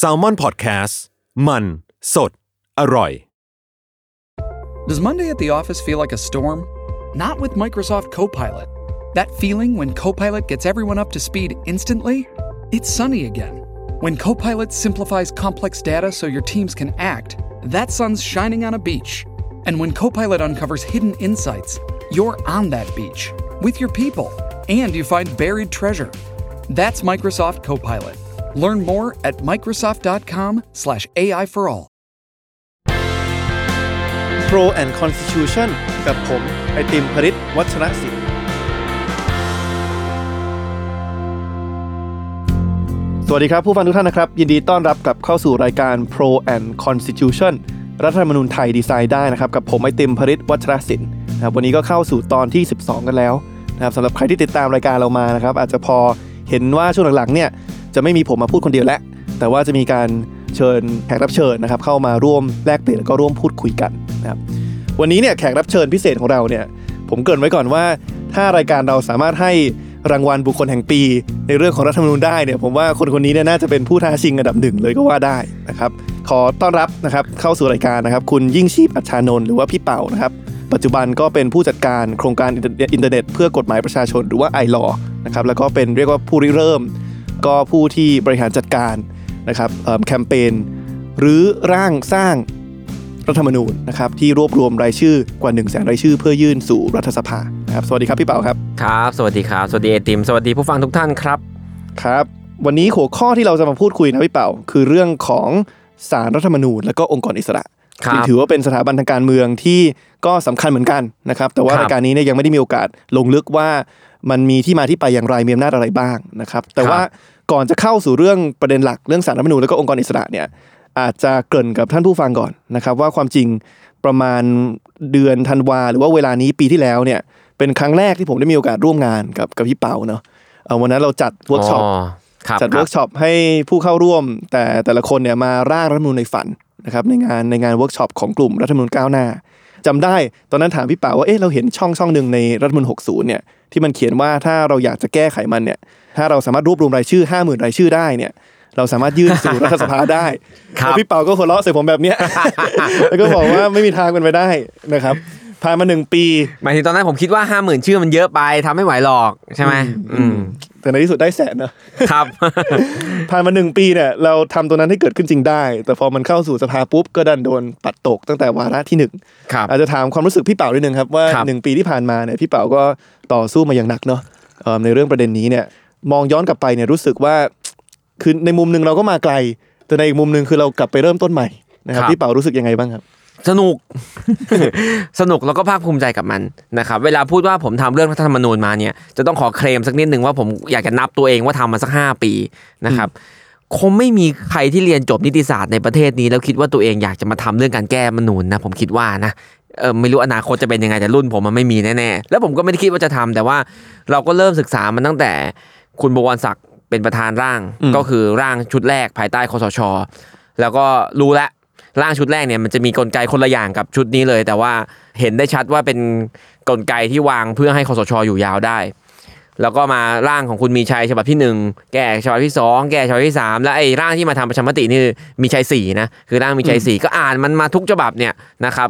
s a l ม o n PODCAST มันสดอร่อย Does Monday at the office feel like a storm? Not with Microsoft Copilot. That feeling when Copilot gets everyone up to speed instantly? It's sunny again. When Copilot simplifies complex data so your teams can act, that sun's shining on a beach. And when Copilot uncovers hidden insights, you're on that beach with your people and you find buried treasure. That's Microsoft Copilot. Learn more at microsoft.com/ai for all. Pro and Constitution กับผม ไอติมพริตวัชรศิลป์สวัสดีครับ ผู้ฟังทุกท่านนะครับ ยินดีต้อนรับกลับเข้าสู่รายการ Pro and Constitution รัฐธรรมนูญไทยดีไซน์ได้นะครับ กับผมไอติมพริตวัชรศิลป์นะครับวันนี้ก็เข้าสู่ตอนที่ 12 กันแล้วนะครับสำหรับใครที่ติดตามรายการเรามานะครับ อาจจะพอเห็นว่าช่วงหลังๆเนี่ย จะไม่มีผมมาพูดคนเดียวแล้วแต่ว่าจะมีการเชิญแขกรับเชิญนะครับเข้ามาร่วมแลกเปลี่ยนแล้วก็ร่วมพูดคุยกันนะครับวันนี้เนี่ยแขกรับเชิญพิเศษของเราเนี่ยผมเกรินไว้ก่อนว่า ถ้ารายการเราสามารถให้รางวัลบุคคลแห่งปี ในเรื่องของรัฐธรรมนูญได้เนี่ยผมว่าคนคนนี้เนี่ยน่าจะเป็นผู้ท้าชิงอันดับหนึ่งเลยก็ว่าได้นะครับขอต้อนรับนะครับเข้าสู่รายการนะครับคุณยิ่งชีพอัชชานนท์หรือว่าพี่เป่านะครับปัจจุบันก็เป็นผู้จัดการโครงการอินเทอร์เน็ตเพื่อกฎหมายประชาชนหรือว่า iLaw นะครับแล้วก็เป็นเรียกว่าผู้ริเริ่ม ก็ผู้ที่บริหารจัดการนะครับเอิ่มแคมเปญหรือร่างสร้างรัฐธรรมนูญนะครับที่รวบรวมรายชื่อกว่าหนึ่งแสนรายชื่อเพื่อยื่นสู่รัฐสภานะครับสวัสดีครับพี่เป๋าครับครับสวัสดีครับสวัสดีไอติมสวัสดีผู้ฟังทุกท่านครับครับ วันนี้หัวข้อที่เราจะมาพูดคุยนะพี่เป๋าคือเรื่องของศาลรัฐธรรมนูญ และก็องค์กรอิสระครับที่ถือว่าเป็นสถาบันทางการเมืองที่ก็สำคัญเหมือนกันนะครับแต่ว่าครับรายการนี้เนี่ยยังไม่ได้มีโอกาสลงลึกว่า มันมีที่มาที่ไปอย่างไรมีอำนาจอะไรบ้างนะครับ แต่ว่าก่อนจะเข้าสู่เรื่องประเด็นหลักเรื่องศาลรัฐธรรมนูญและก็องค์กรอิสระเนี่ยอาจจะเกริ่นกับท่านผู้ฟังก่อนนะครับ ว่าความจริงประมาณเดือนธันวาหรือว่าเวลานี้ปีที่แล้วเนี่ยเป็นครั้งแรกที่ผมได้มีโอกาสร่วมงานกับกับพี่เป๋าเนาะเอ่อวันนั้นเราจัดเวิร์กช็อปครับจัดคเวิรับร์กช็อปให้ผู้เข้าร่วม แต่แต่ละคนเนี่ยมาร่างรัฐธรรมนูญในฝันนะครับในงานในงานเวิร์กช็อปของกลุ่มรัฐธรรมนูญก้าวหน้า จำได้ตอนนั้นถามพี่เป๋าว่าเอ๊ะเราเห็นช่องช่องหนึ่งในรัฐธรรมนูญ60เนี่ยที่มันเขียนว่าถ้าเราอยากจะแก้ไขมันเนี่ยถ้าเราสามารถรวบรวมรายชื่อ 50,000 รายชื่อได้เนี่ยเราสามารถยื่นสู่รัฐสภาได้ครับแล้วพี่เป๋าก็หัวเราะใส่ผมแบบเนี้ยแล้วก็บอกว่าไม่มีทางเป็นไปได้นะครับ ผ่านมาหนึ่งปี หมายถึงตอนนั้นผมคิดว่าห้าหมื่นชื่อมันเยอะไปทำไม่ไหวหรอกใช่ไหมอืมแต่ในที่สุดได้แสนเนอะครับ ผ่านมาหนึ่งปีเนี่ยเราทำตัวนั้นให้เกิดขึ้นจริงได้ แต่พอมันเข้าสู่สภาปุ๊บก็ดันโดนปัดตกตั้งแต่วาระที่หนึ่งครับอาจจะถามความรู้สึกพี่เป๋านิดนึงครับว่าครับหนึ่งปีที่ผ่านมาเนี่ยพี่เป๋าก็ต่อสู้มาอย่างหนักเนาะเอ่อในเรื่องประเด็นนี้เนี่ย มองย้อนกลับไปเนี่ยรู้สึกว่า คือในมุมหนึ่งเราก็มาไกล แต่ในอีกมุมหนึ่งคือเรากลับไปเริ่มต้นใหม่นะครับพี่เป๋ารู้สึกยังไงบ้างครับ สนุก สนุกแล้วก็ภาคภูมิใจกับมันนะครับเวลาพูดว่าผมทำเรื่องรัฐธรรมนูญมาเนี่ยจะต้องขอเคลมสักนิดหนึ่งว่าผมอยากจะนับตัวเองว่าทำมาสักห้าปีนะครับคงไม่มีใครที่เรียนจบนิติศาสตร์ในประเทศนี้ แล้วคิดว่าตัวเองอยากจะมาทำเรื่องการแก้รัฐธรรมนูญนะผมคิดว่านะเออไม่รู้อนาคตจะเป็นยังไงแต่รุ่นผมมันไม่มีแน่ๆแล้วผมก็ไม่ได้คิดว่าจะทำแต่ว่าเราก็เริ่มศึกษามันตั้งแต่คุณบวรศักดิ์เป็นประธานร่างอืมก็คือร่างชุดแรกภายใต้คสช แล้วก็รู้แล้ว ร่างชุดแรกเนี่ยมันจะมีกลไกคนละอย่างกับชุดนี้เลย แต่ว่าเห็นได้ชัดว่าเป็นกลไกที่วางเพื่อให้คสชอยู่ยาวได้ แล้วก็มาร่างของคุณมีชัยฉบับที่หนึ่งแก้ฉบับที่สองแก้ฉบับที่สามแล้วไอ้ร่างที่มาทำประชามตินี่มีชัยสี่นะคือร่างมีชัยสี่ก็อ่านมันมาทุกฉบับเนี่ยนะครับ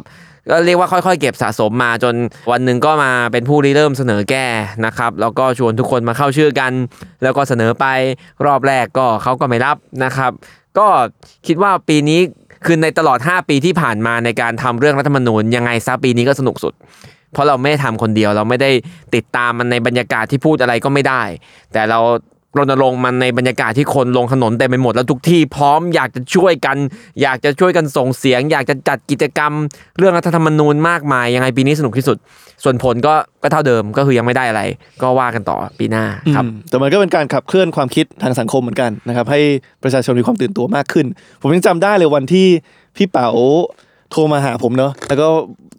ก็เรียกว่าค่อยๆ เก็บสะสมมาจนวันหนึ่งก็มาเป็นผู้ริเริ่มเสนอแก้นะครับแล้วก็ชวนทุกคนมาเข้าชื่อกัน แล้วก็เสนอไปรอบแรกก็เขาก็ไม่รับนะครับ ก็คิดว่าปีนี้ คือในตลอด 5 ปีที่ผ่านมาในการทำเรื่องรัฐธรรมนูญยังไงซะปีนี้ก็สนุกสุด เพราะเราไม่ได้ทำคนเดียวเราไม่ได้ติดตามมันในบรรยากาศที่พูดอะไรก็ไม่ได้ แต่เรา รณรงค์มันในบรรยากาศที่คนลงถนนเต็มไปหมดแล้วทุกที่พร้อมอยากจะช่วยกัน อยากจะช่วยกันส่งเสียง อยากจะจัดกิจกรรม เรื่องรัฐธรรมนูญมากมายยังไงปีนี้สนุกที่สุด ส่วนผลก็ก็เท่าเดิมก็คือยังไม่ได้อะไร ก็ว่ากันต่อปีหน้าครับแต่มันก็เป็นการขับเคลื่อนความคิดทางสังคมเหมือนกันนะครับให้ประชาชนมีความตื่นตัวมากขึ้น ผมยังจำได้เลยวันที่พี่เป๋าโทรมาหาผมเนาะแล้วก็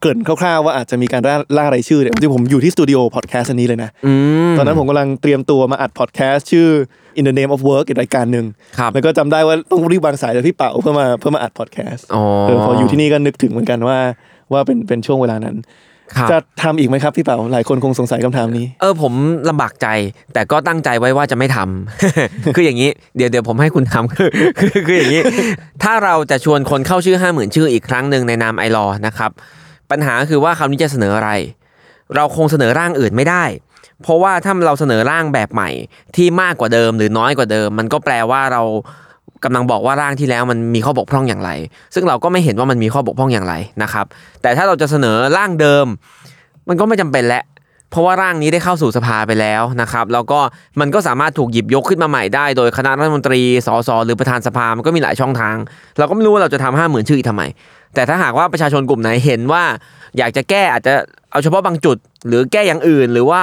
เกริ่นคร่าวๆว่าอาจจะมีการล่าล่ารายชื่อเนี่ยจริงๆผมอยู่ที่สตูดิโอพอดแคสต์อันนี้เลยนะอืมตอนนั้นผมกำลังเตรียมตัวมาอัดพอดแคสต์ชื่อ In the Name of Work อีกรายการหนึ่งครับแล้วก็จำได้ว่าต้องรีบวางสายจากพี่เป๋าเพื่อมาเพื่อมาอัดพอดแคสต์อ๋อเออพออยู่ที่นี่ก็นึกถึงเหมือนกันว่าว่าเป็นเป็นช่วงเวลานั้นครับจะทำอีกไหมครับพี่เป๋าหลายคนคงสงสัยคำถามนี้ เออผมลำบากใจ แต่ก็ตั้งใจไว้ว่าจะไม่ทำคืออย่างนี้เดี๋ยวเดี๋ยวผมให้คุณทำคือคือคืออย่างนี้ ถ้าเราจะชวนคนเข้าชื่อ5 0,000ชื่ออีกครั้งหนึ่งในนามไอรอนะครับ ปัญหาคือว่าคราวนี้จะเสนออะไร เราคงเสนอร่างอื่นไม่ได้ เพราะว่าถ้าเราเสนอร่างแบบใหม่ที่มากกว่าเดิมหรือน้อยกว่าเดิม มันก็แปลว่าเรากำลังบอกว่าร่างที่แล้วมันมีข้อบกพร่องอย่างไร ซึ่งเราก็ไม่เห็นว่ามันมีข้อบกพร่องอย่างไรนะครับ แต่ถ้าเราจะเสนอร่างเดิม มันก็ไม่จำเป็นแล้วเพราะว่าร่างนี้ได้เข้าสู่สภาไปแล้วนะครับ แล้วก็มันก็สามารถถูกหยิบยกขึ้นมาใหม่ได้ โดยคณะรัฐมนตรี สส หรือประธานสภา มันก็มีหลายช่องทาง เราก็ไม่รู้ว่าเราจะทำห้าหมื่นชื่ออีกทำไม แต่ถ้าหากว่าประชาชนกลุ่มไหนเห็นว่า อยากจะแก้อาจจะเอาเฉพาะบางจุด หรือแก้อย่างอื่น หรือว่า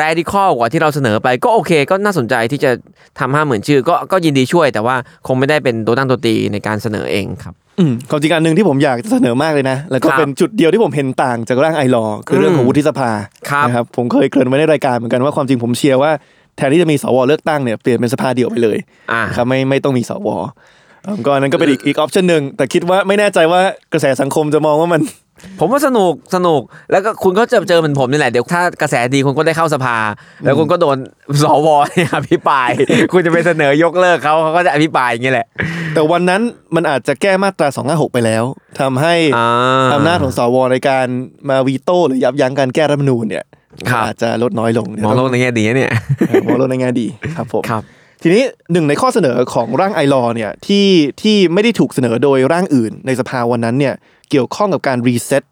radical กว่าที่เราเสนอไปก็โอเค ก็น่าสนใจที่จะทำห้าหมื่นชื่อก็ก็ยินดีช่วย แต่ว่าคงไม่ได้เป็นตัวตั้งตัวตีในการเสนอเองครับอืมความจริงอันหนึ่งที่ผมอยากจะเสนอมากเลยนะ แล้วก็ครับเป็นจุดเดียวที่ผมเห็นต่างจากร่างไอรอคือเรื่องของวุฒิสภาครับนะครับผมเคยเกริ่นไว้ในรายการเหมือนกันว่าความจริงผมเชียร์ว่าแทนที่จะมีสวเลือกตั้งเนี่ยเปลี่ยนเป็นสภาเดียวไปเลยอ่าครับไม่ไม่ต้องมีสวเอิ่ม ก็อันนั้นก็เป็นอีกอีกออปชันหนึ่งแต่คิดว่าไม่แน่ใจว่ากระแสสังคมจะมองว่ามัน ผมว่าสนุกสนุก แล้วก็คุณก็จะเจอเหมือนผมนี่แหละเดี๋ยวถ้ากระแสดีคุณก็ได้เข้าสภา แล้วคุณก็โดนสวเนี่ยอภิปราย คุณจะไปเสนอยกเลิกเขาเขาก็จะอภิปรายอย่างนี้แหละ แต่วันนั้นมันอาจจะแก้มาตรา 256 ไปแล้วทำให้อ่าอำนาจของสวในการมาวีโต้หรือยับยั้งการแก้รัฐธรรมนูญเนี่ยครับอาจจะลดน้อยลงเดี๋ยวมองโลต้กในแง่ดีนะเนี่ยเออมองโลกในแง่ดีครับผมครับ ทีนี้หนึ่งในข้อเสนอของร่างไอรอเนี่ยที่ที่ไม่ได้ถูกเสนอโดยร่างอื่น ในสภาวันนั้นเนี่ยเกี่ยวข้องกับการรีเซ็ต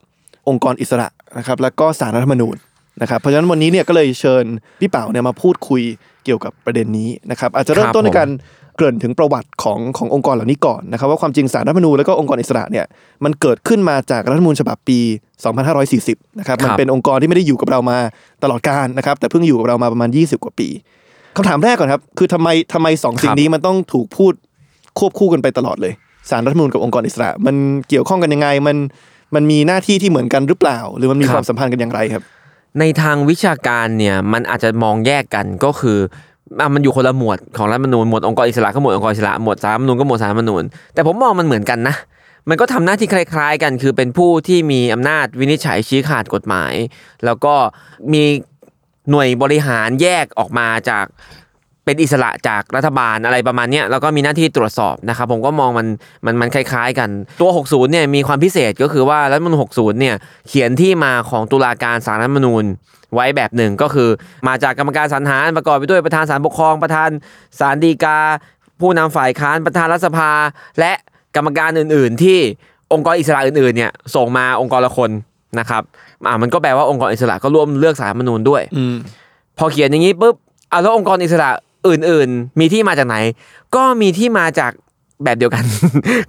องค์กรอิสระนะครับแล้วก็สารรัฐธรรมนูญนะครับเพราะฉะนั้นวันนี้เนี่ยก็เลยเชิญพี่เป่าเนี่ยมาพูดคุยเกี่ยวกับประเด็นนี้นะครับอาจจะเริ่มต้นครับในการเกริ่นถึงประวัติของขององค์กรเหล่านี้ก่อนนะครับว่าความจริงสารรัฐธรรมนูญแล้วก็องค์กรอิสระเนี่ยมันเกิดขึ้นมาจากรัฐธรรมนูญฉบับปี 2540นะครับมันครับเป็นองค์กรที่ไม่ได้อยู่กับเรามาตลอดกาลนะครับแต่เพิ่งอยู่กับเรามาประมาณ 20 กว่าปี คำถามแรกก่อนครับ คือทำไมทำไมสองสิ่คงรับนี้มันต้องถูกพูดควบคู่กันไปตลอดเลยสารรัฐธรรมนูญกับองค์กรอิสระ มันเกี่ยวข้องกันยังไงมันมันมีหน้าที่ที่เหมือนกันหรือเปล่า หรือมันมีความสัมพันธ์กันอย่างไรครับ ในทางวิชาการเนี่ยมันอาจจะมองแยกกันก็คืออะมันอยู่คนละหมวดของรัฐธรรมนูญหมวดองค์กรอิสระก็หมวดองค์กรอิสระหมวดสารรัฐธรรมนูญก็หมวดสารรัฐธรรมนูญแต่ผมมองมันเหมือนกันนะมันก็ทำหน้าที่คล้าย ๆ กัน คือเป็นผู้ที่มีอำนาจวินิจฉัยชี้ขาดกฎหมาย แล้วก็มี หน่วยบริหารแยกออกมาจากเป็นอิสระจากรัฐบาลอะไรประมาณนี้แล้วก็มีหน้าที่ตรวจสอบนะครับผมก็มองมันมันมันคล้ายๆ กันตัว 60เนี่ยมีความพิเศษก็คือว่ารัฐมนูญ60เนี่ยเขียนที่มาของตุลาการศาลรัฐมนูญไว้แบบหนึ่งก็คือมาจากกรรมการสรรหารประกอบไปด้วยประธานศาลปกครองประธานศาลฎีกา ผู้นำฝ่ายค้านประธานรัฐสภา และกรรมการอื่น ๆ ที่องค์กรอิสระอื่นๆเนี่ยส่งมาองค์กรละคนนะครับ อ่ามันก็แปลว่าองค์กรอิสระก็ร่วมเลือกสารรัฐธรรมนูญด้วยอืมพอเขียนอย่างนี้ปุ๊บอะแล้วองค์กรอิสระอื่น ๆ มีที่มาจากไหน ก็มีที่มาจากแบบเดียวกัน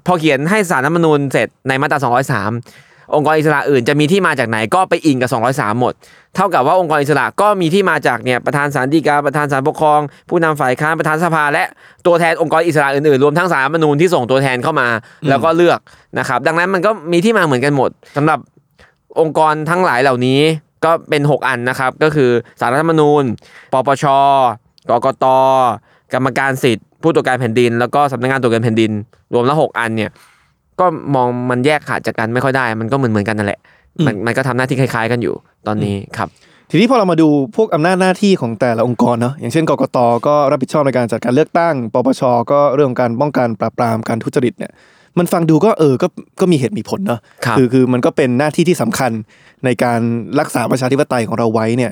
พอเขียนให้สารรัฐธรรมนูญเสร็จในมาตรา203 องค์กรอิสระอื่นจะมีที่มาจากไหนก็ไปอิงกับ 203 หมด เท่ากับว่าองค์กรอิสระก็มีที่มาจากเนี่ยประธานศาลฎีกาประธานศาลปกครอง ผู้นำฝ่ายค้านประธานสภา และตัวแทนองค์กรอิสระอื่นๆ รวมทั้งสารรัฐธรรมนูญที่ส่งตัวแทนเข้ามา แล้วก็เลือกนะครับ ดังนั้นมันก็มีที่มาเหมือนกันหมดสำหรับ องค์กรทั้งหลายเหล่านี้ก็เป็น 6 อันนะครับ ก็คือสารรัฐธรรมนูญ ปปช กกต กรรมการสิทธิ์ ผู้ตรวจการแผ่นดิน แล้วก็สำนักงานตรวจการแผ่นดิน รวมแล้ว6อันเนี่ยก็มองมันแยกขาดจากกันไม่ค่อยได้ มันก็เหมือนเหมือนๆกันนั่นแหละมันมันก็ทำหน้าที่คล้าย ๆ กันอยู่ตอนนี้ครับทีนี้พอเรามาดูพวกอำนาจหน้าที่ของแต่ละองค์กรเนาะอย่างเช่นกกตก็รับผิดชอบในการจัดการเลือกตั้ง ปปช ก็เรื่องของการป้องกันปราบปรามการทุจริตเนี่ย มันฟังดูก็เออก็ก็มีเหตุมีผลเนาะครับอคือมันก็เป็นหน้าที่ที่สำคัญในการรักษาประชาธิปไตยของเราไว้เนี่ย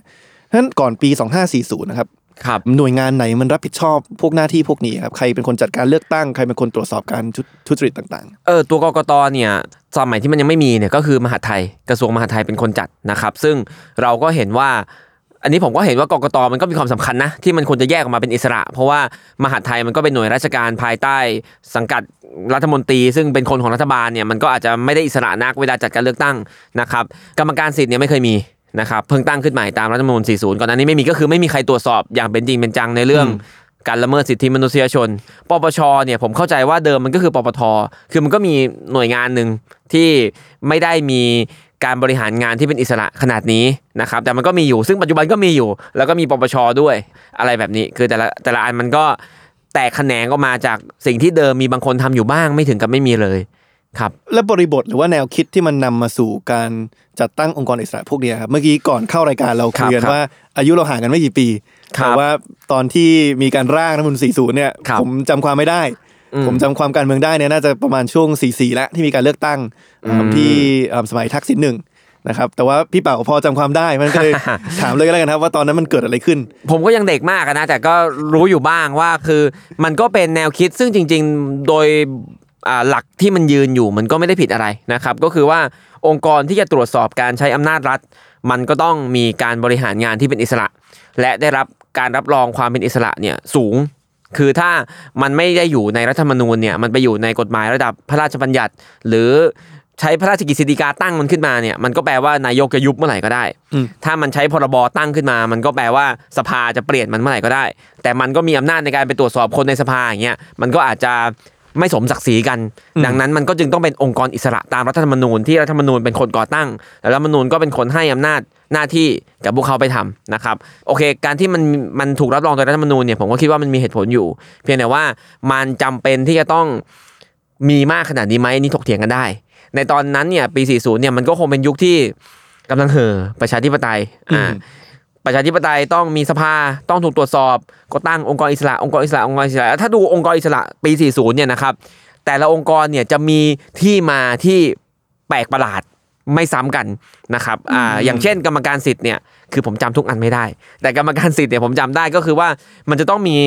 ฉะนั้นก่อนปี 2540 นะครับครับหน่วยงานไหนมันรับผิดชอบพวกหน้าที่พวกนี้ครับใครเป็นคนจัดการเลือกตั้งใครเป็นคนตรวจสอบการทุทุจริตต่างเออตัวกกตเนี่ยสมัยที่มันยังไม่มีเนี่ยก็คือมหาดไทยกระทรวงมหาดไทยเป็นคนจัดนะครับ ซึ่งเราก็เห็นว่า อันนี้ผมก็เห็นว่ากกตมันก็มีความสำคัญนะที่มันควรจะแยกออกมาเป็นอิสระ เพราะว่ามหาดไทยมันก็เป็นหน่วยราชการภายใต้สังกัดรัฐมนตรี ซึ่งเป็นคนของรัฐบาลเนี่ยมันก็อาจจะไม่ได้อิสระนักเวลาจัดการเลือกตั้งนะครับกรรมการสิทธิ์เนี่ยไม่เคยมีนะครับเพิ่งตั้งขึ้นใหม่ตามรัฐธรรมนูญ40 ก่อนหน้านี้ไม่มีก็คือไม่มีใครตรวจสอบอย่างเป็นจริงเป็นจังในเรื่องการละเมิดสิทธิมนุษยชน ปปช เนี่ยผมเข้าใจว่าเดิมมันก็คือปปท คือมันก็มีหน่วยงานหนึ่งที่ไม่ได้มี การบริหารงานที่เป็นอิสระขนาดนี้นะครับแต่มันก็มีอยู่ซึ่งปัจจุบันก็มีอยู่ แล้วก็มีปปชด้วยอะไรแบบนี้ คือแต่ละแต่ละอันมันก็แตกแขนงออกมาจากสิ่งที่เดิมมีบางคนทำอยู่บ้างไม่ถึงกับไม่มีเลยครับและบริบทหรือว่าแนวคิดที่มันนำมาสู่การจัดตั้งองค์กรอิสระพวกเนี้ยครับเมื่อกี้ก่อนเข้ารายการเราคุยกันครับว่าอายุเราห่างกันไม่กี่ปีครับแต่ว่าตอนที่มีการร่างรัฐธรรมนูล40เนี่ยครับผมจำความไม่ได้อืม ผมจำความการเมืองได้เนี่ยน่าจะประมาณช่วง44แล้วที่มีการเลือกตั้งอืมที่เอิ่มสมัยทักษิณหนึ่งนะครับแต่ว่าพี่เป่าพอจำความได้มันก็เลยถามเลยก็แล้วกันครับว่าตอนนั้นมันเกิดอะไรขึ้น ผมก็ยังเด็กมากอะนะแต่ก็รู้อยู่บ้างว่าคือมันก็เป็นแนวคิดซึ่งจริง ๆ โดยอ่าหลักที่มันยืนอยู่มันก็ไม่ได้ผิดอะไรนะครับก็คือว่าองค์กรที่จะตรวจสอบการใช้อำนาจรัฐ มันก็ต้องมีการบริหารงานที่เป็นอิสระ และได้รับการรับรองความเป็นอิสระเนี่ยสูง คือถ้ามันไม่ได้อยู่ในรัฐธรรมนูญเนี่ยมันไปอยู่ในกฎหมายระดับพระราชบัญญัติ หรือใช้พระราชกฤษฎีกาตั้งมันขึ้นมาเนี่ยมันก็แปลว่านายกจะยุบเมื่อไหร่ก็ได้อืมถ้ามันใช้พรบตั้งขึ้นมา มันก็แปลว่าสภาจะเปลี่ยนมันเมื่อไหร่ก็ได้ แต่มันก็มีอำนาจในการไปตรวจสอบคนในสภาอย่างเงี้ยมันก็อาจจะไม่สมศักดิ์ศรีกัน ดังนั้นมันก็จึงต้องเป็นองค์กรอิสระตามรัฐธรรมนูญที่รัฐธรรมนูญเป็นคนก่อตั้ง แล้วรัฐธรรมนูญก็เป็นคนให้อำนาจ หน้าที่กับพวกเขาไปทำนะครับโอเค การที่มันมันถูกรับรองโดยรัฐธรรมนูญเนี่ยผมก็คิดว่ามันมีเหตุผลอยู่ เพียงแต่ว่ามันจำเป็นที่จะต้องมีมากขนาดนี้ไหมนี่ถกเถียงกันได้ ในตอนนั้นเนี่ยปี 40 เนี่ยมันก็คงเป็นยุคที่กำลังเห่อประชาธิปไตยอ่าอืมประชาธิปไตยต้องมีสภาต้องถูกตรวจสอบ ก็ตั้งองค์กรอิสระองค์กรอิสระองค์กรอิสระถ้าดูองค์กรอิสระปี 40 เนี่ยนะครับแต่ละองค์กรเนี่ยจะมีที่มาที่แปลกประหลาด ไม่ซ้ำกันนะครับอ่าอย่างเช่น กรรมการสิทธิ์เนี่ยคือผมจำทุกอันไม่ได้ แต่กรรมการสิทธิ์เนี่ยผมจำได้ก็คือว่ามันจะต้องมี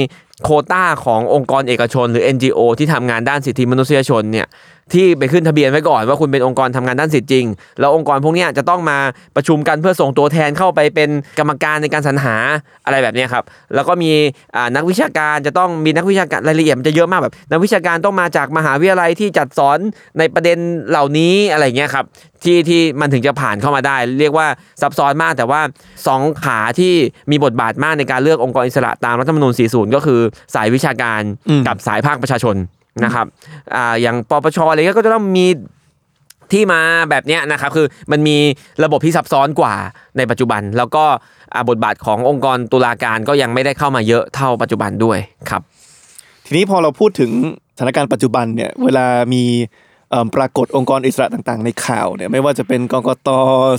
โคต้าขององค์กรเอกชน หรือ NGO ที่ทำงานด้านสิทธิมนุษยชนเนี่ยที่ไปขึ้นทะเบียนไว้ก่อนว่าคุณเป็นองค์กรทำงานด้านสิทธิจริง แล้วองค์กรพวกนี้จะต้องมาประชุมกันเพื่อส่งตัวแทนเข้าไปเป็นกรรมการในการสรรหาอะไรแบบนี้ครับแล้วก็มีนักวิชาการจะต้องมีนักวิชาการรายละเอียดมันจะเยอะมากแบบ นักวิชาการต้องมาจากมหาวิทยาลัยที่จัดสอนในประเด็นเหล่านี้อะไรเงี้ยครับที่ที่มันถึงจะผ่านเข้ามาได้ เรียกว่าซับซ้อนมากแต่ว่าสองขาที่มีบทบาทมากในการเลือกองค์กรอิสระตามรัฐธรรมนูญ40 ก็คือสายวิชาการอืมกับสายภาคประชาชนนะครับอ่าอย่างปปชอะไรเงี้ยก็จะต้องมีที่มาแบบเนี้ยนะครับคือมันมีระบบที่ซับซ้อนกว่าในปัจจุบัน แล้วก็อ่าบทบาทขององค์กรตุลาการก็ยังไม่ได้เข้ามาเยอะเท่าปัจจุบันด้วยครับ ทีนี้พอเราพูดถึงสถานการณ์ปัจจุบันเนี่ยเวลามีเอิ่มปรากฏองค์กรอิสระต่างๆ ในข่าวเนี่ยไม่ว่าจะเป็นกกต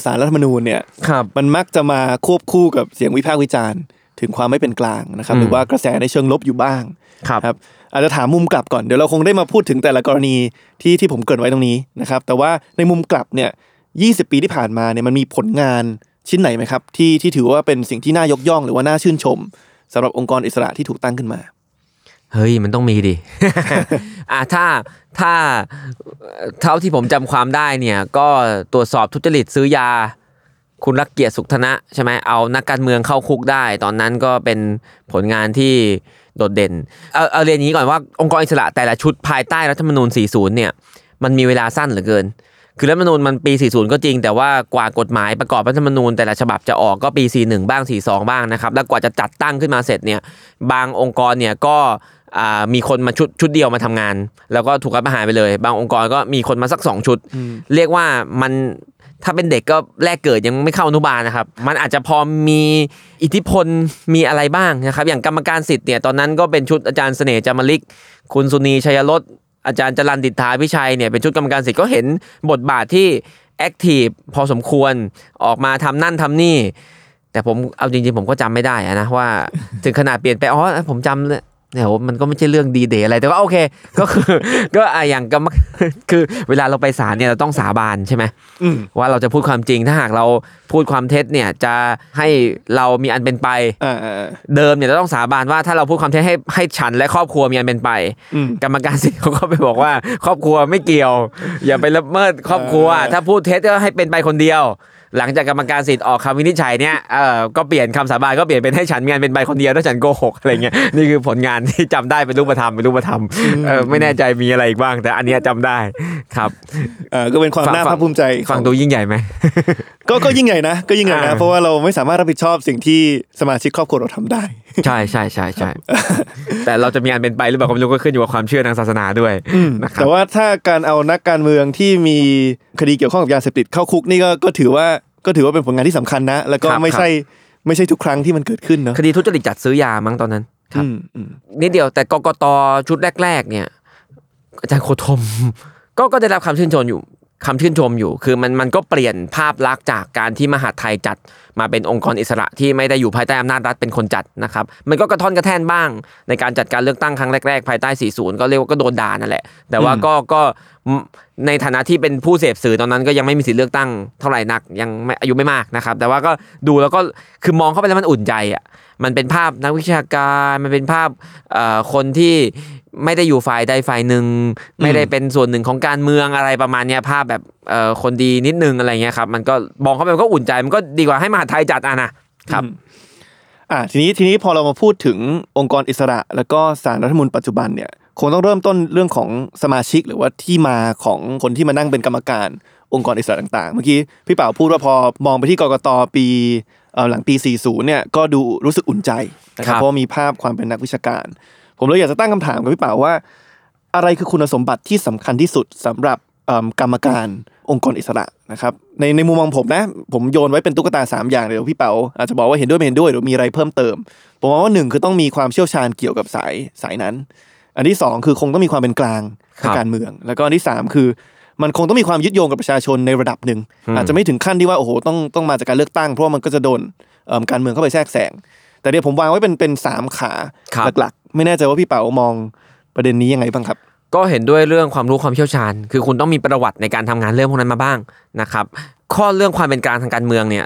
สารรัฐธรรมนูญเนี่ยครับมันมักจะมาควบคู่กับเสียงวิพากษ์วิจารณ์ ถึงความไม่เป็นกลางนะครับอืมหรือว่ากระแสในเชิงลบอยู่บ้างครับครับอาจจะถามมุมกลับก่อนเดี๋ยวเราคงได้มาพูดถึงแต่ละกรณีที่ที่ผมเกริดไว้ตรงนี้นะครับ แต่ว่าในมุมกลับเนี่ย20ปีที่ผ่านมาเนี่ยมันมีผลงานชิ้นไหนไหมครับ ที่ที่ถือว่าเป็นสิ่งที่น่ายกย่อง หรือว่าน่าชื่นชมสำหรับองค์กรอิสระที่ถูกตั้งขึ้นมาเฮ้ยมันต้องมีดิ อ่าถ้าถ้าเท่าที่ผมจำความได้เนี่ย ก็ตรวจสอบทุจริตซื้อยา คุณรักเกียรติสุขธนะใช่ไหมเอานักการเมืองเข้าคุกได้ ตอนนั้นก็เป็นผลงานที่โดดเด่นเอาเอาเรียนอย่างนี้ก่อนว่าองค์กรอิสระแต่ละชุดภายใต้รัฐธรรมนูญ 40 เนี่ยมันมีเวลาสั้นเหลือเกิน คือรัฐธรรมนูญมันปี 40 ก็จริง แต่ว่ากว่ากฎหมายประกอบรัฐธรรมนูญแต่ละฉบับจะออกก็ปี 41 บ้าง 42 บ้างนะครับ แล้วกว่าจะจัดตั้งขึ้นมาเสร็จเนี่ยบางองค์กรเนี่ยก็อ่ามีคนมาชุดชุดเดียวมาทำงาน แล้วก็ถูกรัฐประหารไปเลย บางองค์กรก็มีคนมาสัก 2 ชุด เรียกว่ามัน ถ้าเป็นเด็กก็แรกเกิดยังไม่เข้าอนุบาลนะครับ มันอาจจะพอมีอิทธิพลมีอะไรบ้างนะครับ อย่างกรรมการสิทธิ์เนี่ยตอนนั้นก็เป็นชุดอาจารย์เสน่ห์จามริก คุณสุนีไชยรสอาจารย์จรัลดิษฐาอภิชัยเนี่ยเป็นชุดกรรมการสิทธิ์ก็เห็นบทบาทที่ active พอสมควรออกมาทำนั่นทำนี่ แต่ผมเอาจริงๆผมก็จำไม่ได้นะว่า ถึงขนาดเปลี่ยนไปอ๋อผมจำ เลยเนี่ยโหมันก็ไม่ใช่เรื่องดีเดย์อะไรแต่ว่าโอเค ก็คือ ก็อะอย่างกรรมคือเวลาเราไปศาลเนี่ยเราต้องสาบานใช่ไหมอืมว่าเราจะพูดความจริงถ้าหากเราพูดความเท็จเนี่ยจะให้เรามีอันเป็นไปอ่าอ่าอ่าเดิมเนี่ยเราต้องสาบานว่าถ้าเราพูดความเท็จให้ให้ฉันและครอบครัวมีอันเป็นไปอืมกรรมการสิทธิ์เขาก็ไปบอกว่า ครอบครัวไม่เกี่ยว อย่าไปละเมิดครอบครัวเออถ้าพูดเท็จก็ให้เป็นไปคนเดียว หลังจากกรรมการสิทธิ์ออกคำวินิจฉัยเนี่ยเออก็เปลี่ยนคำสาบานก็เปลี่ยนเป็นให้ฉันมีอันเป็นไปคนเดียวถ้าฉันโกหกอะไรเงี้ยนี่คือผลงานที่จำได้เป็นรูปธรรมเป็นรูปธรรมเออไม่แน่ใจมีอะไรอีกบ้าง แต่อันเนี้ยจำได้ครับเอ่อก็เป็นความน่าภาคภูมิใจฟังดูยิ่งใหญ่ไหมก็ก็ยิ่งใหญ่นะก็ยิ่งใหญ่นะอ่าเพราะว่าเราไม่สามารถรับผิดชอบสิ่งที่สมาชิกครอบครัวเราทำได้ ใช่ใช่ใช่ใช่แต่เราจะมีอันเป็นไปหรือเปล่าก็ไม่รู้ก็ขึ้นอยู่กับความเชื่อทางศาสนาด้วยนะครับแต่ว่าถ้าการเอานักการเมืองที่มีคดีเกี่ยวข้องกับยาเสพติดเข้าคุกนี่ก็ก็ถือว่าก็ถือว่าเป็นผลงานที่สำคัญนะ แล้วก็ครับไม่ใช่ไม่ใช่ทุกครั้งที่มันเกิดขึ้นเนาะคดีทุจริตจัดซื้อยามั้งตอนนั้นครับอืมอืมนิดเดียวแต่กกตชุดแรก ๆ เนี่ยอาจารย์โคธมก็ก็ได้รับคำชื่นชมอยู่ คำชื่นชมอยู่ คือมันมันก็เปลี่ยนภาพลักษณ์จากการที่มหาไทยจัดมาเป็นองค์กรอิสระที่ไม่ได้อยู่ภายใต้อำนาจรัฐเป็นคนจัดนะครับ มันก็กระท่อนกระแท่นบ้าง ในการจัดการเลือกตั้งครั้งแรกๆ ภายใต้ 40 ก็เรียกว่าก็โดนด่านั่นแหละ แต่ว่าก็ก็ในฐานะที่เป็นผู้เสพสื่อตอนนั้นก็ยังไม่มีสิทธิเลือกตั้งเท่าไหร่นักยังไม่อายุไม่มากนะครับ แต่ว่าก็ดูแล้วก็คือมองเข้าไปแล้วมันอุ่นใจอะมันเป็นภาพนักวิชาการมันเป็นภาพเอ่อคนที่ ไม่ได้อยู่ฝ่ายใดฝ่ายหนึ่ง ไม่ได้เป็นส่วนหนึ่งของการเมืองอะไรประมาณเนี้ยภาพแบบเอ่อคนดีนิดนึงอะไรเงี้ยครับ มันก็มองเข้าไปมันก็อุ่นใจมันก็ดีกว่าให้มหาไทยจัดอะนะครับอ่าทีนี้ทีนี้พอเรามาพูดถึงองค์กรอิสระ แล้วก็สารรัฐธรรมนูญปัจจุบันเนี่ยคงต้องเริ่มต้นเรื่องของสมาชิกหรือว่าที่มาของคนที่มานั่งเป็นกรรมการองค์กรอิสระต่างๆ เมื่อกี้พี่เป่าพูดว่าพอมองไปที่กกตปีเอ่อหลังปี 40 เนี่ยก็ดูรู้สึกอุ่นใจนะคครัรับบเพราะว่ามีภาพความเป็นนักวิชาการ ผมเลยอยากจะตั้งคำถามกับพี่เป่าว่า อะไรคือคุณสมบัติที่สำคัญที่สุดสำหรับเอิ่มกรรมการองค์กรอิสระนะครับในในมุมมองผมนะ ผมโยนไว้เป็นตุ๊กตาสามอย่างเดี๋ยวพี่เป๋าอาจจะบอกว่าเห็นด้วยไม่เห็นด้วยหรือมีอะไรเพิ่มเติม ผมมองว่าหนึ่งคือต้องมีความเชี่ยวชาญเกี่ยวกับสายสายนั้น อันที่สองคือคงต้องมีความเป็นกลางครัทางบการเมือง แล้วก็อันที่สามคือ มันคงต้องมีความยึดโยงกับประชาชนในระดับหนึ่งอืมอาจจะไม่ถึงขั้นที่ว่าโอ้โหต้องต้องมาจากการเลือกตั้งเพราะว่ามันก็จะโดนเอิ่มการเมืองเข้าไปแทรกแซงแต่เดี๋ยวผมวางไว้เป็นเป็นสามขาครับหลักๆ ไม่แน่ใจว่าพี่เป๋ามองประเด็นนี้ยังไงบ้างครับ ก็เห็นด้วยเรื่องความรู้ความเชี่ยวชาญ คือคุณต้องมีประวัติในการทำงานเรื่องพวกนั้นมาบ้างนะครับ ข้อเรื่องความเป็นกลางทางการเมืองเนี่ย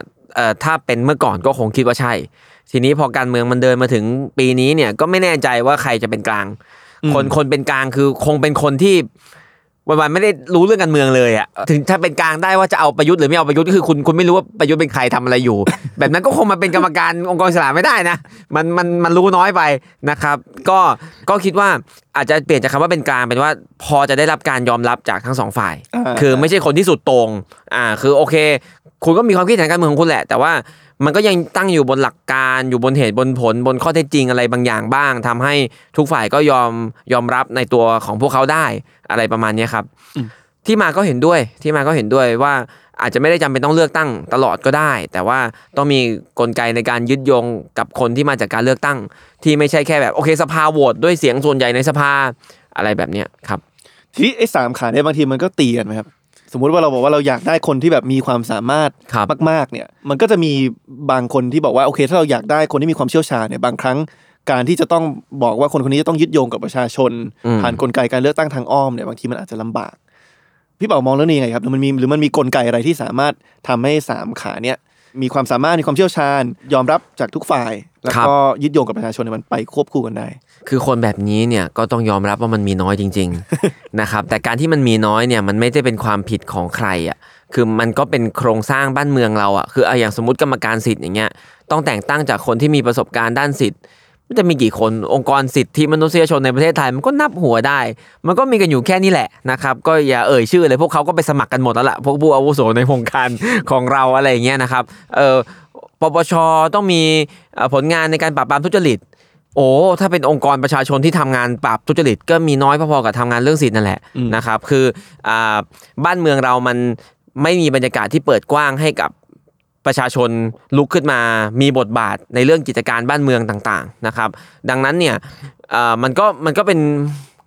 ถ้าเป็นเมื่อก่อนก็คงคิดว่าใช่ ทีนี้พอการเมืองมันเดินมาถึงปีนี้เนี่ยก็ไม่แน่ใจว่าใครจะเป็นกลาง คนคนเป็นกลางคือคงเป็นคนที่ วันๆไม่ได้รู้เรื่องการเมืองเลยอะถึงถ้าเป็นกลางได้ว่าจะเอาประยุทธ์หรือไม่เอาประยุทธ์ก็คือคุณคุณไม่รู้ว่าประยุทธ์เป็นใครทำอะไรอยู่ แบบนั้นก็คงมาเป็นกรรมการองค์กรอิสระไม่ได้นะ มันมันมันรู้น้อยไปนะครับ ก็ก็คิดว่าอาจจะเปลี่ยนจากคำว่าเป็นกลางเป็นว่าพอจะได้รับการยอมรับจากทั้งสองฝ่ายอ่าคือไม่ใช่คนที่สุดโต่งอ่าคือโอเค คุณก็มีความคิดเห็นทางการเมืองของคุณแหละ แต่ว่ามันก็ยังตั้งอยู่บนหลักการอยู่บนเหตุบนผลบนข้อเท็จจริงอะไรบางอย่างบ้างทำให้ทุกฝ่ายก็ยอมยอมรับในตัวของพวกเขาได้อะไรประมาณเนี้ยครับที่มาก็เห็นด้วยที่มาก็เห็นด้วยว่าอาจจะไม่ได้จำเป็นต้องเลือกตั้งตลอดก็ได้ แต่ว่าต้องมีกลไกในการยึดโยงกับคนที่มาจากการเลือกตั้ง ที่ไม่ใช่แค่แบบโอเคสภาโหวตด้วยเสียงส่วนใหญ่ในสภาอะไรแบบเนี้ยครับ ทีนี้ไอ้สามขาเนี่ยบางทีมันก็ตีกันไหมครับ สมมุติว่าเราบอกว่าเราอยากได้คนที่แบบมีความสามารถครับมาก ๆ เนี่ย มันก็จะมีบางคนที่บอกว่าโอเค ถ้าเราอยากได้คนที่มีความเชี่ยวชาญเนี่ยบางครั้งการที่จะต้องบอกว่าคนคนนี้จะต้องยึดโยงกับประชาชนอืมผ่านกลไกการเลือกตั้งทางอ้อมเนี่ยบางทีมันอาจจะลำบาก พี่เป๋ามองเรื่องนี้ยังไงครับหรือมันมีหรือมันมีกลไกอะไรที่สามารถทำให้สามขาเนี่ยมีความสามารถมีความเชี่ยวชาญ ยอมรับจากทุกฝ่าย แล้วก็ยึดโยงกับประชาชนเนี่ยมันไปควบคู่กันได้ คือคนแบบนี้เนี่ยก็ต้องยอมรับว่ามันมีน้อยจริง ๆ นะครับ แต่การที่มันมีน้อยเนี่ยมันไม่ได้เป็นความผิดของใครอะคือมันก็เป็นโครงสร้างบ้านเมืองเราอะคือเอาอย่างสมมติกรรมการสิทธิ์อย่างเงี้ยต้องแต่งตั้งจากคนที่มีประสบการณ์ด้านสิทธิ์มันจะมีกี่คนองค์กรสิทธิมนุษยชนในประเทศไทยมันก็นับหัวได้ มันก็มีกันอยู่แค่นี้แหละนะครับก็อย่าเอ่ยชื่อเลยพวกเขาก็ไปสมัครกันหมดแล้วล่ะพวกผู้อาวุโสในวงการของเราอะไรอย่างเงี้ยนะครับเออปปชต้องมีผลงานในการปราบปรามทุจริต โอ้ถ้าเป็นองค์กรประชาชนที่ทำงานปราบทุจริตก็มีน้อยพอๆกับทำงานเรื่องสิทธิ์นั่นแหละอืมนะครับ คืออ่าบ้านเมืองเรามันไม่มีบรรยากาศที่เปิดกว้างให้กับประชาชนลุกขึ้นมามีบทบาทในเรื่องกิจการบ้านเมืองต่างๆนะครับ ดังนั้นเนี่ยอ่ามันก็มันก็เป็น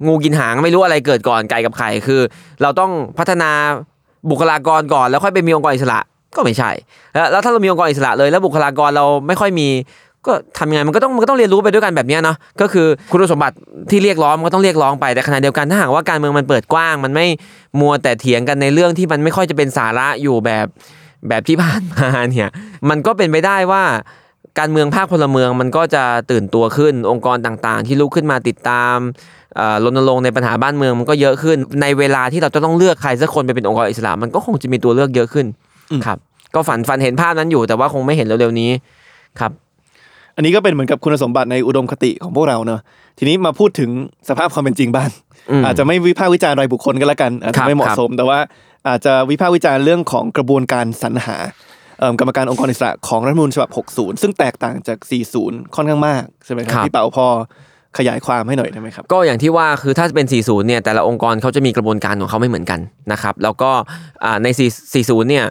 งูกินหางไม่รู้อะไรเกิดก่อนไก่กับไข่คือ เราต้องพัฒนาบุคลากรก่อนแล้วค่อยไปมีองค์กรอิสระก็ไม่ใช่แล้วแล้วถ้าเรามีองค์กรอิสระเลยแล้วบุคลากรเราไม่ค่อยมี ก็ทำยังไงมันก็ต้องมันก็ต้องเรียนรู้ไปด้วยกันแบบเนี้ยเนาะก็คือคุณสมบัติที่เรียกร้องมันก็ต้องเรียกร้องไปแต่ขณะเดียวกันถ้าหากว่าการเมืองมันเปิดกว้าง มันไม่มัวแต่เถียงกันในเรื่องที่มันไม่ค่อยจะเป็นสาระอยู่แบบแบบที่ผ่านมาเนี่ยมันก็เป็นไปได้ว่าการเมืองภาคพลเมืองมันก็จะตื่นตัวขึ้นองค์กรต่างๆ ที่ลุกขึ้นมาติดตามเอ่อรณรงค์ในปัญหาบ้านเมืองมันก็เยอะขึ้น ในเวลาที่เราจะต้องเลือกใครสักคนไปเป็นองค์กรอิสระมันก็คงจะมีตัวเลือกเยอะขึ้นครับ ก็ฝันฝันเห็นภาพนั้นอยู่แต่ว่าคงไม่เห็นเร็วๆนี้ครับ อันนี้ก็เป็นเหมือนกับคุณสมบัติในอุดมคติของพวกเราเนอะทีนี้มาพูดถึงสภาพความเป็นจริงบ้างอืมอาจจะไม่วิพากษ์วิจารณ์รายบุคคลกันละกันอาจครัจะบไม่เหมาะครับสม แต่ว่าอาจจะวิพากษ์วิจารณ์เรื่องของกระบวนการสรรหาเอิ่มกรรมการองค์กรอิสระของรัฐธรรมนูญฉบับ 60 ซึ่งแตกต่างจาก 40 ค่อนข้างมากใช่ไหมครับพี่เป๋าพอขยายความให้หน่อยได้ไหมครับ ก็อย่างที่ว่าคือถ้าเป็น 40 เนี่ยแต่ละองค์กรเขาจะมีกระบวนการของเขาไม่เหมือนกันนะครับ แล้วก็อ่าใน 40 เนี่ย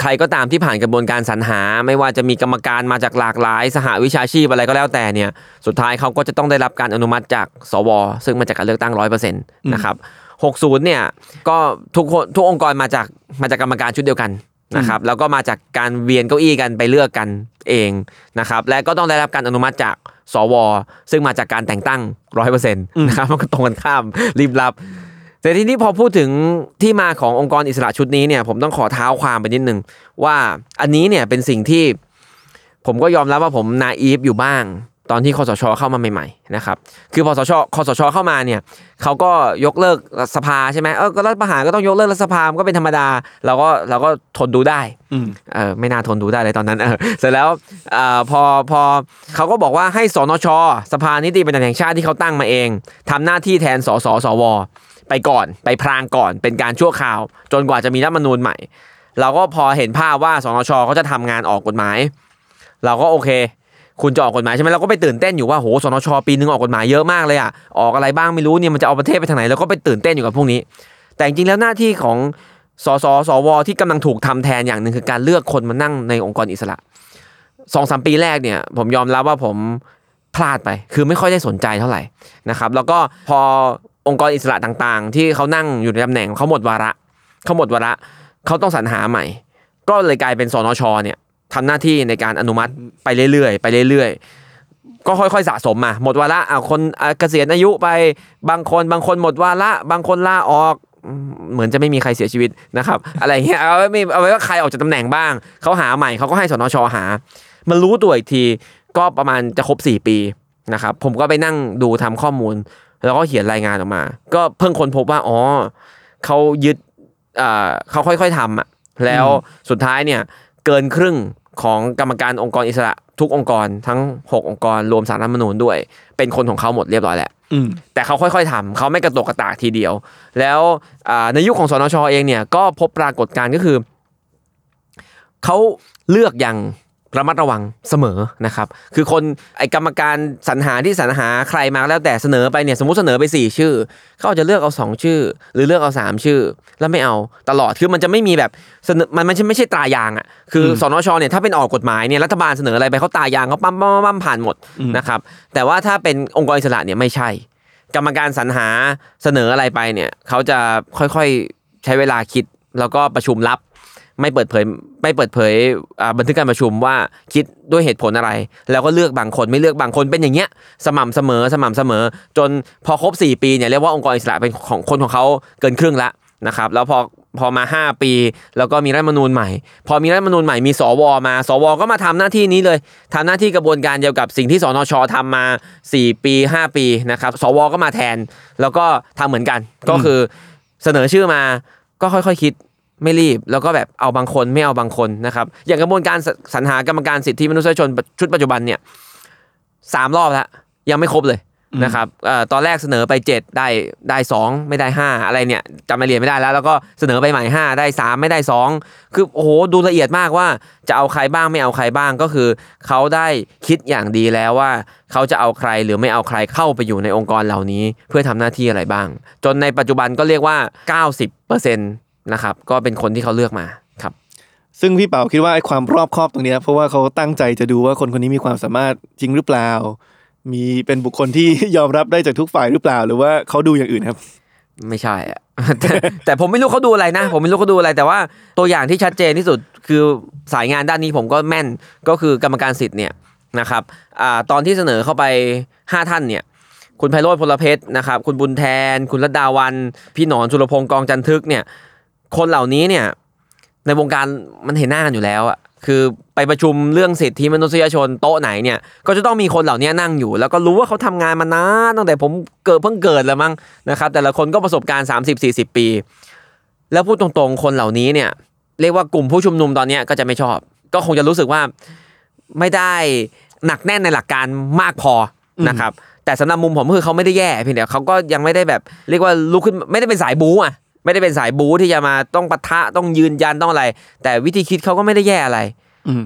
ใครก็ตามที่ผ่านกระบวนการสรรหา ไม่ว่าจะมีกรรมการมาจากหลากหลาย สหวิชาชีพอะไรก็แล้วแต่เนี่ยสุดท้ายเขาก็จะต้องได้รับการอนุมัติจากสว ซึ่งมาจากการเลือกตั้งร้อยเปอร์เซ็นต์นะครับ60เนี่ยก็ทุกคนทุกองค์กรมาจากมาจากกรรมการชุดเดียวกันนะครับแล้วก็มาจากการเวียนเก้าอี้กันไปเลือกกันเองนะครับและก็ต้องได้รับการอนุมัติจากสว ซึ่งมาจากการแต่งตั้งร้อยเปอร์เซ็นต์นะครับมันก็ตรงกันข้ามรีบรับ แต่ทีนี้พอพูดถึงที่มาขององค์กรอิสระชุดนี้เนี่ย ผมต้องขอเท้าความไปนิดนึงว่าอันนี้เนี่ยเป็นสิ่งที่ผมก็ยอมรับว่าผมนาอีฟอยู่บ้าง ตอนที่คอสชเข้ามาใหม่ๆนะครับคือพอสชคอสชเข้ามาเนี่ยเขาก็ยกเลิกสภาใช่ไหมเออก็รัฐประหารก็ต้องยกเลิกรัฐสภามันก็เป็นธรรมดาเราก็เราก็ทนดูได้อืมเออไม่น่าทนดูได้เลยตอนนั้นเออเสร็จแล้วเอ่อพอพอเขาก็บอกว่าให้สนช สภานิติบัญญัติแห่งชาติที่เขาตั้งมาเองทำหน้าที่แทนสสสว ไปก่อนไปพรางก่อนเป็นการชั่วคราว จนกว่าจะมีรัฐมนูญใหม่ เราก็พอเห็นภาพว่าสนชเขาจะทำงานออกกฎหมาย เราก็โอเค คุณจะออกกฎหมายใช่ไหมเราก็ไปตื่นเต้นอยู่ว่าโหสนชปีนึงออกกฎหมายเยอะมากเลยอะออกอะไรบ้างไม่รู้เนี่ยมันจะเอาประเทศไปทางไหนเราก็ไปตื่นเต้นอยู่กับพวกนี้ แต่จริงๆแล้วหน้าที่ของสสสวที่กำลังถูกทำแทนอย่างหนึ่งคือการเลือกคนมานั่งในองค์กรอิสระสองสามปีแรกเนี่ย ผมยอมรับว่าผมพลาดไป คือไม่ค่อยได้สนใจเท่าไหร่นะครับ แล้วก็พอ องค์กรอิสระต่างๆ ที่เขานั่งอยู่ในตำแหน่งเขาหมดวาระเขาหมดวาระเขาต้องสรรหาใหม่ ก็เลยกลายเป็นสนชเนี่ยทำหน้าที่ในการอนุมัติไปเรื่อยๆไปเรื่อยๆ ก็ค่อยๆสะสมมา หมดวาระอะคนเกษียณอายุไปบางคนบางคนหมดวาระบางคนลาออกเหมือนจะไม่มีใครเสียชีวิตนะครับ อะไรเงี้ยเอาไว้ไม่เอาไว้ว่าใครออกจากตำแหน่งบ้าง เขาหาใหม่เขาก็ให้สนชหา มันรู้ตัวอีกทีก็ประมาณจะครบ 4 ปีนะครับผมก็ไปนั่งดูทำข้อมูล แล้วก็เขียนรายงานออกมา ก็เพิ่งค้นพบว่าอ๋อเขายึดอ่าเขาค่อยๆทำอะแล้วสุดท้ายเนี่ยเกินครึ่งของกรรมการองค์กรอิสระทุกองค์กรทั้ง 6 องค์กรรวมสารรัฐธรรมนูญด้วย เป็นคนของเขาหมดเรียบร้อยแล้วอืมแต่เขาค่อยๆทำเขาไม่กระตกกระตากทีเดียว แล้วอ่าในยุคของสนชเองเนี่ยก็พบปรากฏการณ์ก็คือเขาเลือกอย่าง ระมัดระวังเสมอนะครับ คือคนไอกรรมการสรรหาที่สรรหาใครมาก็แล้วแต่เสนอไปเนี่ยสมมติเสนอไปสี่ชื่อเขาอาจจะเลือกเอาสองชื่อ หรือเลือกเอาสามชื่อ แล้วไม่เอาตลอดคือมันจะไม่มีแบบเสนอมันไม่ใช่ไม่ใช่ตรายางอะคือสนชเนี่ยถ้าเป็นออกกฎหมายเนี่ยรัฐบาลเสนออะไรไปเขาตายางเขาปั๊มปั๊มปั๊มปั๊มผ่านหมดนะครับแต่ว่าถ้าเป็นองค์กรอิสระเนี่ยไม่ใช่ กรรมการสรรหาเสนออะไรไปเนี่ยเขาจะค่อยๆใช้เวลาคิดแล้วก็ประชุมลับ ไม่เปิดเผยไม่เปิดเผยบันทึกการประชุมว่าคิดด้วยเหตุผลอะไร แล้วก็เลือกบางคนไม่เลือกบางคนเป็นอย่างเงี้ยสม่ำเสมอสม่ำเสมอ จนพอครบ 4 ปีเนี่ยเรียกว่าองค์กรอิสระเป็นของคนของเขาเกินครึ่งละนะครับแล้วพอพอมา 5 ปี แล้วก็มีรัฐมนูญใหม่ พอมีรัฐมนูญใหม่มีสวมา สวก็มาทำหน้าที่นี้เลยทำหน้าที่กระบวนการเดียวกับสิ่งที่สนชทำมา 4 ปี 5 ปีนะครับสวก็มาแทน แล้วก็ทำเหมือนกันก็คือเสนอชื่อมาก็ค่อยๆคิด ไม่รีบแล้วก็แบบเอาบางคนไม่เอาบางคนนะครับอย่างกระบวนการสสรรหากรรมการสิทธิมนุษยชนชุดปัจจุบันเนี่ยสามรอบแล้วยังไม่ครบเลยนะครับเอ่อตอนแรกเสนอไป 7 ได้ได้ 2 ไม่ได้ 5 อะไรเนี่ยจำรายละเอียดไม่ได้แล้ว แล้วก็เสนอไปใหม่ 5 ได้ 3 ไม่ได้ 2 คือโอ้โหดูละเอียดมากว่าจะเอาใครบ้างไม่เอาใครบ้างก็คือ เขาได้คิดอย่างดีแล้วว่า เขาจะเอาใครหรือไม่เอาใครเข้าไปอยู่ในองค์กรเหล่านี้ เพื่อทำหน้าที่อะไรบ้าง จนในปัจจุบันก็เรียกว่า 90% นะครับ ก็เป็นคนที่เขาเลือกมาครับ ซึ่งพี่เป๋าคิดว่าไอ้ความรอบครอบตรงเนี้ยเพราะว่าเขาตั้งใจจะดูว่าคนคนนี้มีความสามารถจริงหรือเปล่า มีเป็นบุคคลที่ยอมรับได้จากทุกฝ่ายหรือเปล่า หรือว่าเขาดูอย่างอื่นครับ ไม่ใช่อะแต่แต่ผมไม่รู้เขาดูอะไรนะ ผมไม่รู้เขาดูอะไร แต่ว่าตัวอย่างที่ชัดเจนที่สุดคือสายงานด้านนี้ผมก็แม่นก็คือกรรมการสิทธิ์เนี่ยนะครับอ่าตอนที่เสนอเข้าไป 5 ท่านเนี่ยคุณไพโรธพลเพชรนะครับ คุณบุญแทน คุณรัตดาวัน พี่หนอนสุรพงศ์กองจันทึกเนี่ย คนเหล่านี้เนี่ย ในวงการมันเห็นหน้ากันอยู่แล้วอะคือไปประชุมเรื่องสิทธิมนุษยชนโต๊ะไหนเนี่ย ก็จะต้องมีคนเหล่านี้นั่งอยู่ แล้วก็รู้ว่าเขาทำงานมานานตั้งแต่ผมเกิดเพิ่งเกิดแล้วมั้งนะครับ แต่ละคนก็ประสบการณ์ 30-40 ปี แล้วพูดตรงๆ คนเหล่านี้เนี่ย เรียกว่ากลุ่มผู้ชุมนุมตอนนี้ก็จะไม่ชอบ ก็คงจะรู้สึกว่าไม่ได้หนักแน่นในหลักการมากพอนะครับแต่สำหรับมุมผมคือเขาไม่ได้แย่เพียงแต่เขาก็ยังไม่ได้แบบ เรียกว่าลุกขึ้นไม่ได้เป็นสายบู๊อะ ไม่ได้เป็นสายบู๊ที่จะมาต้องปะทะต้องยืนยันต้องอะไร แต่วิธีคิดเขาก็ไม่ได้แย่อะไร อืม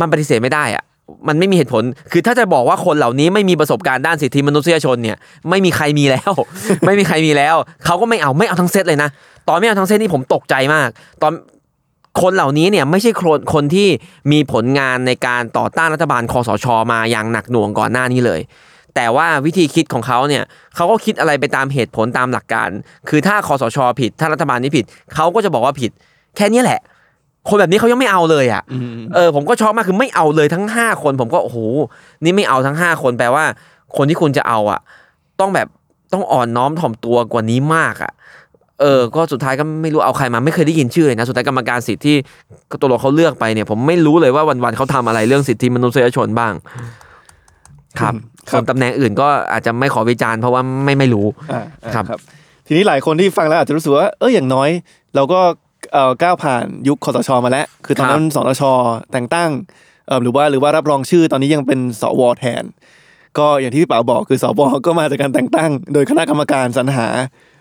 มันปฏิเสธไม่ได้อะมันไม่มีเหตุผล คือถ้าจะบอกว่าคนเหล่านี้ไม่มีประสบการณ์ด้านสิทธิมนุษยชนเนี่ย ไม่มีใครมีแล้ว ไม่มีใครมีแล้ว เขาก็ไม่เอาไม่เอาทั้งเซตเลยนะ ตอนไม่เอาทั้งเซตนี่ผมตกใจมาก ตอนคนเหล่านี้เนี่ยไม่ใช่คนคนที่มีผลงานในการต่อต้านรัฐบาลคอสชมาอย่างหนักหน่วงก่อนหน้านี้เลย แต่ว่าวิธีคิดของเขาเนี่ยเขาก็คิดอะไรไปตามเหตุผลตามหลักการ คือถ้าคอสชผิด ถ้ารัฐบาลนี้ผิดเขาก็จะบอกว่าผิด แค่นี้แหละ คนแบบนี้เขายังไม่เอาเลยอะเออผมก็ช็อกมากคือไม่เอาเลยทั้งห้าคน ผมก็โอ้โหนี่ไม่เอาทั้งห้าคนแปลว่า คนที่คุณจะเอาอะ ต้องแบบต้องอ่อนน้อมถ่อมตัวกว่านี้มากอะเออ ก็สุดท้ายก็ไม่รู้เอาใครมาไม่เคยได้ยินชื่อเลยนะ สุดท้ายกรรมการสิทธิ์ที่ตัวเราเขาเลือกไปเนี่ย ผมไม่รู้เลยว่าวันๆเขาทำอะไรเรื่องสิทธิมนุษยชนบ้าง ครับครับส่วนตำแหน่งอื่นก็อาจจะไม่ขอวิจารณ์เพราะว่าไม่ไม่รู้อ่าอ่าครับครับ ทีนี้หลายคนที่ฟังแล้วอาจจะรู้สึกว่าเอออย่างน้อย เราก็เอ่อก้าวผ่านยุคคอสชมาแล้ว คือตอนนั้นสนชแต่งตั้งเอ่อหรือว่าหรือว่ารับรองชื่อตอนนี้ยังเป็นสวแทน ก็อย่างที่พี่เป๋าบอกคือสวก็มาจากการแต่งตั้ง โดยคณะกรรมการสรรหา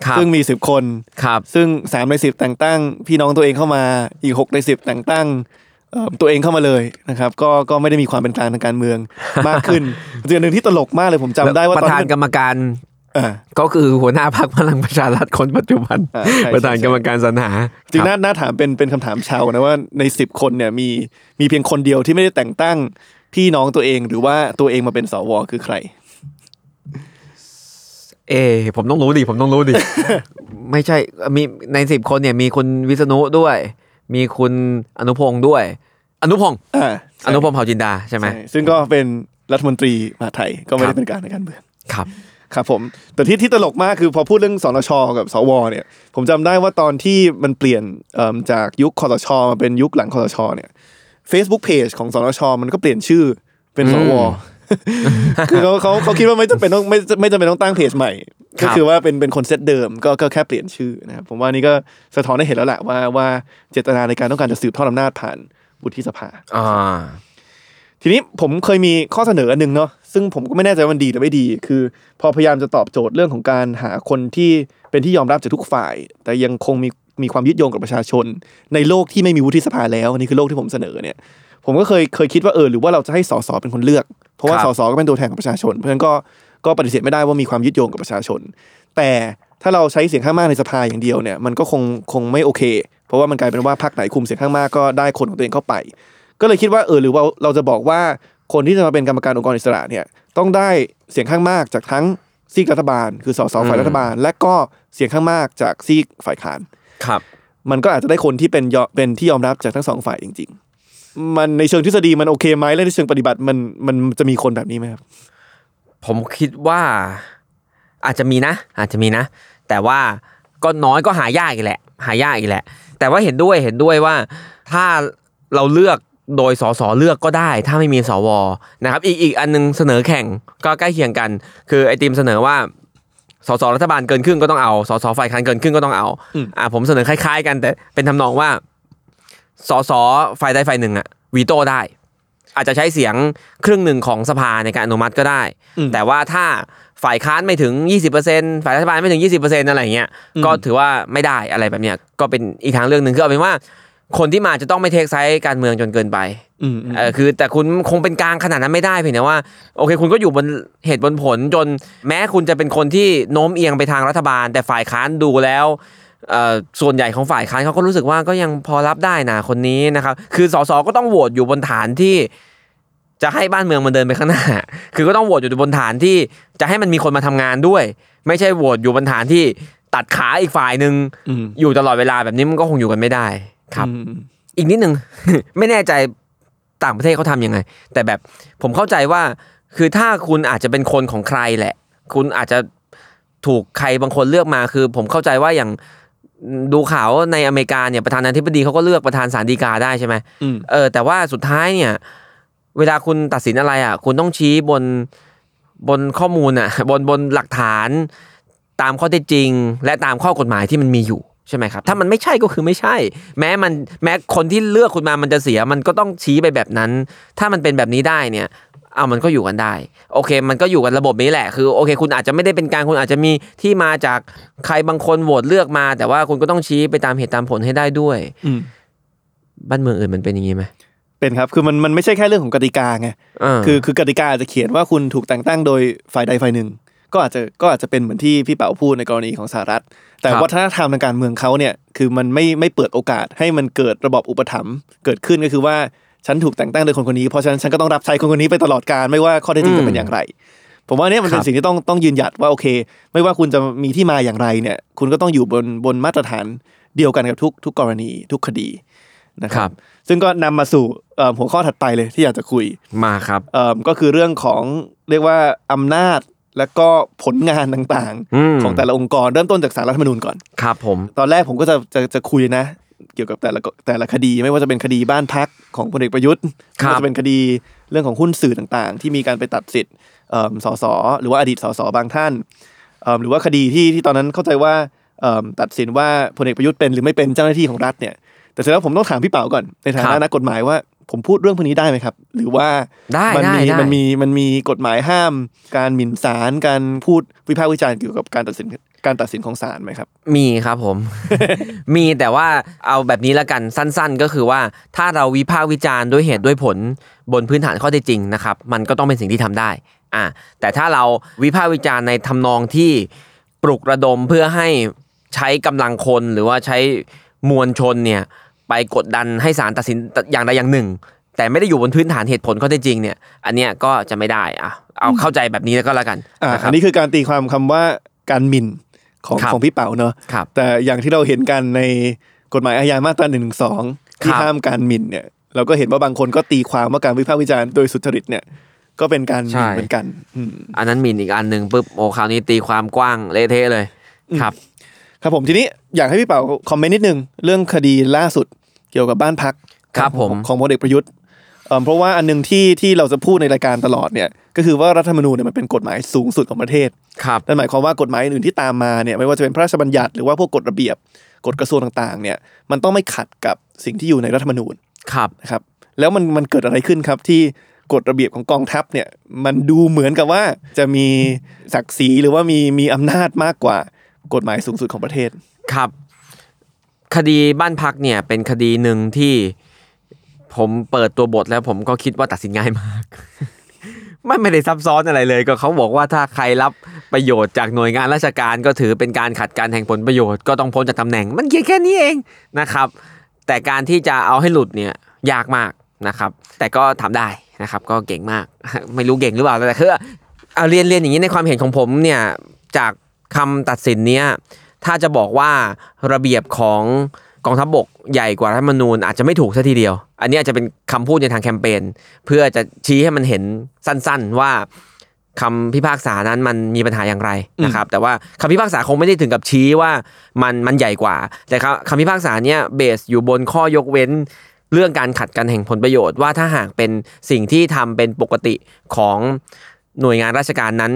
ครับซึ่งมีสิบคนครับซึ่งสามในสิบแต่งตั้ง พี่น้องตัวเองเข้ามาอีกหกในสิบแต่งตั้งเอ่อ ตัวเองเข้ามาเลยนะครับ ก็ก็ไม่ได้มีความเป็นกลางทางการเมืองมากขึ้นส่วนหนึ่งที่ตลกมากเลยผมจำได้ว่าปตอนระธานที่กรรมการอ่าก็คือหัวหน้าพรรคพลังประชารัฐคนปัจจุบันอ่าใช่ประธานกรรมการสรรหาจริงคน่าบน่าถามเป็นเป็นคำถามชาวนะว่าในสิบคนเนี่ยมีมีเพียงคนเดียวที่ไม่ได้แต่งตั้งพี่น้องตัวเองหรือว่าตัวเองมาเป็นสวคือใคร เอ ผมต้องรู้ดิผมต้องรู้ดิไม่ใช่มีในสิบคนเนี่ยมีคุณวิษณุด้วย มีคุณอนุพงศ์ด้วย อนุพงศ์อ่าอนุพงศ์เผ่าจินดาใช่ไหม ใช่ซึ่งก็เป็นรัฐมนตรีมหาดไทยก็ไม่ครัได้บ เป็นการในการเมือง ครับ ครับผมแต่ที่ที่ตลกมากคือพอพูดเรื่องสนชกับสวเนี่ยผมจำได้ว่าตอนที่มันเปลี่ยนเอิ่มจากยุคคอสชมาเป็นยุคหลังคอสชเนี่ย Facebook Page ของสนชมันก็เปลี่ยนชื่อเป็นสว คือเขาเขาเขาคิดว่าไม่จำเป็นต้องไม่ไม่จำเป็นต้องตั้งเพจใหม่ครัก็บคือว่าเป็นเป็นคนเซตเดิมก็ก็แค่เปลี่ยนชื่อนะครับผมว่านี่ก็สะท้อนให้เห็นแล้วแหละว่าว่าเจตนาในการต้องการจะสืบทอดอำนาจผ่านวุฒิสภาอ่าทีนี้ผมเคยมีข้อเสนออันหนึ่งเนาะซึ่งผมก็ไม่แน่ใจว่ามันดีหรือไม่ดี คือ พอพยายามจะตอบโจทย์เรื่องของการหาคนที่เป็นที่ยอมรับจากทุกฝ่าย แต่ยังคงมีมีความยึดโยงกับประชาชน ในโลกที่ไม่มีวุฒิสภาแล้วอันนี่คือโลกที่ผมเสนอเนี่ย ผมก็เคยเคยคิดว่าเออหรือว่าเราจะให้สสเป็นคนเลือก เพราะว่าครับสสก็เป็นตัวแทนของประชาชน เพราะฉะนั้นก็ก็ปฏิเสธไม่ได้ว่ามีความยึดโยงกับประชาชน แต่ถ้าเราใช้เสียงข้างมากในสภาอย่างเดียวเนี่ยมันก็คงคงไม่โอเค เพราะว่ามันกลายเป็นว่าพรรคไหนคุมเสียงข้างมากก็ได้คนของตัวเองเข้าไป ก็เลยคิดว่าเออหรือว่าเราจะบอกว่าคนที่จะมาเป็นกรรมการองค์กรอิสระเนี่ยต้องได้เสียงข้างมากจากทั้งซีกรัฐบาล คือสสฝ่ายรัฐบาล และก็เสียงข้างมากจากซีกฝ่ายค้านครับ มันก็อาจจะได้คนที่เป็นยอเป็นที่ยอมรับจากทั้งสองฝ่ายจริงๆ มันในเชิงทฤษฎีมันโอเคไหมและในเชิงปฏิบัติมันมันจะมีคนแบบนี้ไหมครับ ผมคิดว่า อาจจะมีนะ อาจจะมีนะ แต่ว่าก็น้อยก็หายากอีกแหละ หายากอีกแหละ แต่ว่าเห็นด้วยเห็นด้วยว่าถ้าเราเลือกโดยสสเลือกก็ได้ ถ้าไม่มีสวนะครับ อีกอีกอันนึงเสนอแข่งก็ใกล้เคียงกัน คือไอติมเสนอว่าสสรัฐบาลเกินครึ่งก็ต้องเอาสสฝ่ายค้านเกินครึ่งก็ต้องเอาอืมอ่าผมเสนอคล้าย ๆ กันแต่เป็นทำนองว่า สสฝ่ายใดฝ่ายหนึ่งอะวีโต้ได้ อาจจะใช้เสียงครึ่งหนึ่งของสภาในการอนุมัติก็ได้อืมแต่ว่าถ้าฝ่ายค้านไม่ถึง 20%ฝ่ายรัฐบาลไม่ถึง 20%อะไรเงี้ยอืมก็ถือว่าไม่ได้อะไรแบบเนี้ยก็เป็นอีกทางเรื่องหนึ่งคือเอาเป็นว่า คนที่มาจะต้องไม่เทคไซส์การเมืองจนเกินไปอืมอืมเออคือแต่คุณคงเป็นกลางขนาดนั้นไม่ได้เพียงแต่ว่าโอเค คุณก็อยู่บนเหตุบนผลจนแม้คุณจะเป็นคนที่โน้มเอียงไปทางรัฐบาล แต่ฝ่ายค้านดูแล้วเอ่อ ส่วนใหญ่ของฝ่ายค้านเขาก็รู้สึกว่าก็ยังพอรับได้นะคนนี้นะครับ คือสสก็ต้องโหวตอยู่บนฐานที่จะให้บ้านเมืองมันเดินไปข้างหน้า คือก็ต้องโหวตอยู่บนฐานที่จะให้มันมีคนมาทำงานด้วย ไม่ใช่โหวตอยู่บนฐานที่ตัดขาอีกฝ่ายหนึ่งอืมอยู่ตลอดเวลาแบบนี้มันก็คงอยู่กันไม่ได้ครับอืมอีกนิดนึงไม่แน่ใจต่างประเทศเขาทำยังไง แต่แบบผมเข้าใจว่าคือถ้าคุณอาจจะเป็นคนของใครแหละ คุณอาจจะถูกใครบางคนเลือกมาคือ ผมเข้าใจว่าอย่าง ดูข่าวในอเมริกาเนี่ยประธานาธิบดีเขาก็เลือกประธานศาลฎีกาได้ใช่ไหมอืมเออแต่ว่าสุดท้ายเนี่ย เวลาคุณตัดสินอะไรอะ คุณต้องชี้บนบนข้อมูลอะ บนบนหลักฐานตามข้อเท็จจริง และตามข้อกฎหมายที่มันมีอยู่ใช่ไหมครับ ถ้ามันไม่ใช่ก็คือไม่ใช่ แม้มันแม้คนที่เลือกคุณมามันจะเสีย มันก็ต้องชี้ไปแบบนั้น ถ้ามันเป็นแบบนี้ได้เนี่ยเอามันก็อยู่กันได้ โอเค มันก็อยู่กันระบบนี้แหละ คือโอเค คุณอาจจะไม่ได้เป็นกลารคุณอาจจะมีที่มาจากใครบางคนโหวตเลือกมา แต่ว่าคุณก็ต้องชี้ไปตามเหตุตามผลให้ได้ด้วยอืมบ้านเมืองอื่นมันเป็นอย่างนี้ไหมเป็นครับ คือมันมันไม่ใช่แค่เรื่องของกติกาไงเออคือคือกติกาอาจจะเขียนว่าคุณถูกแต่งตั้งโดยฝ่ายใดฝ่ายหนึ่ง ก็อาจจะก็อาจจะเป็นเหมือนที่พี่เป๋าพูดในกรณีของสหรัฐ แต่ครับวัฒนธรรมทางการเมืองเขาเนี่ย คือมันไม่ไม่เปิดโอกาสให้มันเกิดระบอบอุปถัมภ์เกิดขึ้นก็คือว่า ฉันถูกแต่งตั้งโดยคนคนนี้เพราะฉะนั้นฉันก็ต้องรับใช้คนคนนี้ไปตลอดกาลไม่ว่าข้อเท็จจริงจะเป็นอย่างไร ผมว่าเนี่ยมันเป็ครันบสิ่งที่ต้องต้องยืนหยัดว่าโอเค ไม่ว่าคุณจะมีที่มาอย่างไรเนี่ย คุณก็ต้องอยู่บนบนมาตรฐานเดียวกันกับทุกทุกกรณีทุกคดีนะคครัรับบซึ่งก็นำมาสู่เอ่อหัวข้อถัดไปเลยที่อยากจะคุยมาครับเอ่อก็คือเรื่องของเรียกว่าอำนาจและก็ผลงานต่างอืมๆของแต่ละองค์กรเริ่มต้นจากสารรัฐธรรมนูญก่อนครับผมตอนแรกผมก็จะจะจะคุยนะ เกี่ยวกับแต่ละแต่ละคดีไม่ว่าจะเป็นคดีบ้านพักของพลเอกประยุทธ์ครัไม่บว่าจะเป็นคดีเรื่องของหุ้นสื่อต่างๆ ที่มีการไปตัดสิทธิ์เอิ่มสสหรือว่าอดีตสสบางท่านเอิ่มหรือว่าคดีที่ที่ตอนนั้นเข้าใจว่าเอิ่มตัดสินว่าพลเอกประยุทธ์เป็นหรือไม่เป็นเจ้าหน้าที่ของรัฐเนี่ย แต่เสร็จแล้วผมต้องถามพี่เป๋าก่อนในฐาครันะบนักกฎหมายว่าผมพูดเรื่องพวกนี้ได้ไหมครับ หรือว่าได้มัได้มีได้มันมีมันมีกฎหมายห้าม การหมิ่นศาลการพูดวิพากษ์วิจารณ์เกี่ยวกับการตัดสินการตัดสินของศาลไหมครับ มีครับผม มีแต่ว่าเอาแบบนี้ละกันสั้น ๆ ก็คือว่าถ้าเราวิพากษ์วิจารณ์ด้วยเหตุด้วยผลบนพื้นฐานข้อเท็จจริงนะครับ มันก็ต้องเป็นสิ่งที่ทำได้อ่าแต่ถ้าเราวิพากษ์วิจารณ์ในทำนองที่ปลุกระดมเพื่อให้ใช้กำลังคนหรือว่าใช้มวลชนเนี่ยไปกดดันให้ศาลตัดสินอย่างใดอย่างหนึ่ง แต่ไม่ได้อยู่บนพื้นฐานเหตุผลข้อเท็จจริงเนี่ย อันเนี้ยก็จะไม่ได้อะเอาเข้าใจแบบนี้แล้วก็แล้วกันอ่านะคอัรับนนี้คือการตีความคำว่าการหมิ่น ของครับของพี่เป๋าเนอะครับแต่อย่างที่เราเห็นกันในกฎหมายอาญามาตราหนึ่งสองที่ครับห้ามการหมิ่นเนี่ย เราก็เห็นว่าบางคนก็ตีความว่าการวิพากษ์วิจารณ์โดยสุจริตเนี่ยก็เป็นการหมิ่นเหมือนกันอืมอันนั้นหมินอีกอันหนึ่งปุ๊บโอ้คราวนี้ตีความกว้างเละเทะเลยครับ ครับผมทีนี้อยากให้พี่เป๋าคอมเมนต์นิดนึงเรื่องคดีล่าสุดเกี่ยวกับบ้านพักครับผมของของพลเอกประยุทธ์ เอิ่มเพราะว่าอันหนึงที่ที่เราจะพูดในรายการตลอดเนี่ยก็คือว่ารัฐธรรมนูญเนี่ยมันเป็นกฎหมายสูงสุดของประเทศครับนั่นหมายความว่ากฎหมายอื่นๆที่ตามมาเนี่ยไม่ว่าจะเป็นพระราชบัญญัติหรือว่าพวกกฎระเบียบกฎกระทรวงต่างๆ เนี่ยมันต้องไม่ขัดกับสิ่งที่อยู่ในรัฐธรรมนูญครับนะครับ แล้วมันมันเกิดอะไรขึ้นครับที่กฎระเบียบของกองทัพเนี่ยมันดูเหมือนกับว่าจะมีศักดิ์ศรีหรือว่ามีมีอำนาจมากกว่ากฎหมายสูงสุดของประเทศครับ คดีบ้านพักเนี่ยเป็นคดีหนึ่งที่ ผมเปิดตัวบทแล้วผมก็คิดว่าตัดสินง่ายมากไม่ไม่ได้ซับซ้อนอะไรเลย ก็เขาบอกว่าถ้าใครรับประโยชน์จากหน่วยงานราชการก็ถือเป็นการขัดการแห่งผลประโยชน์ก็ต้องพ้นจากตำแหน่ง มันเขียนแค่นี้เองนะครับ แต่การที่จะเอาให้หลุดเนี่ยยากมากนะครับ แต่ก็ทำได้นะครับ ก็เก่งมาก ไม่รู้เก่งหรือเปล่าแต่คือเอาเรียนเรียนอย่างนี้ในความเห็นของผมเนี่ยจากคำตัดสินเนี้ยถ้าจะบอกว่าระเบียบของ กองทัพบกใหญ่กว่ารัฐมนูญอาจจะไม่ถูกซะทีเดียว อันนี้อาจจะเป็นคำพูดในทางแคมเปญเพื่อจะชี้ให้มันเห็นสั้นๆว่าคำพิพากษานั้นมันมีปัญหาอย่างไรนะครับ แต่ว่าคำพิพากษาคงไม่ได้ถึงกับชี้ว่ามันมันใหญ่กว่า แต่คำคำพิพากษาเนี้ยเบสอยู่บนข้อยกเว้นเรื่องการขัดกันแห่งผลประโยชน์ว่าถ้าหากเป็นสิ่งที่ทำเป็นปกติของหน่วยงานราชการนั้น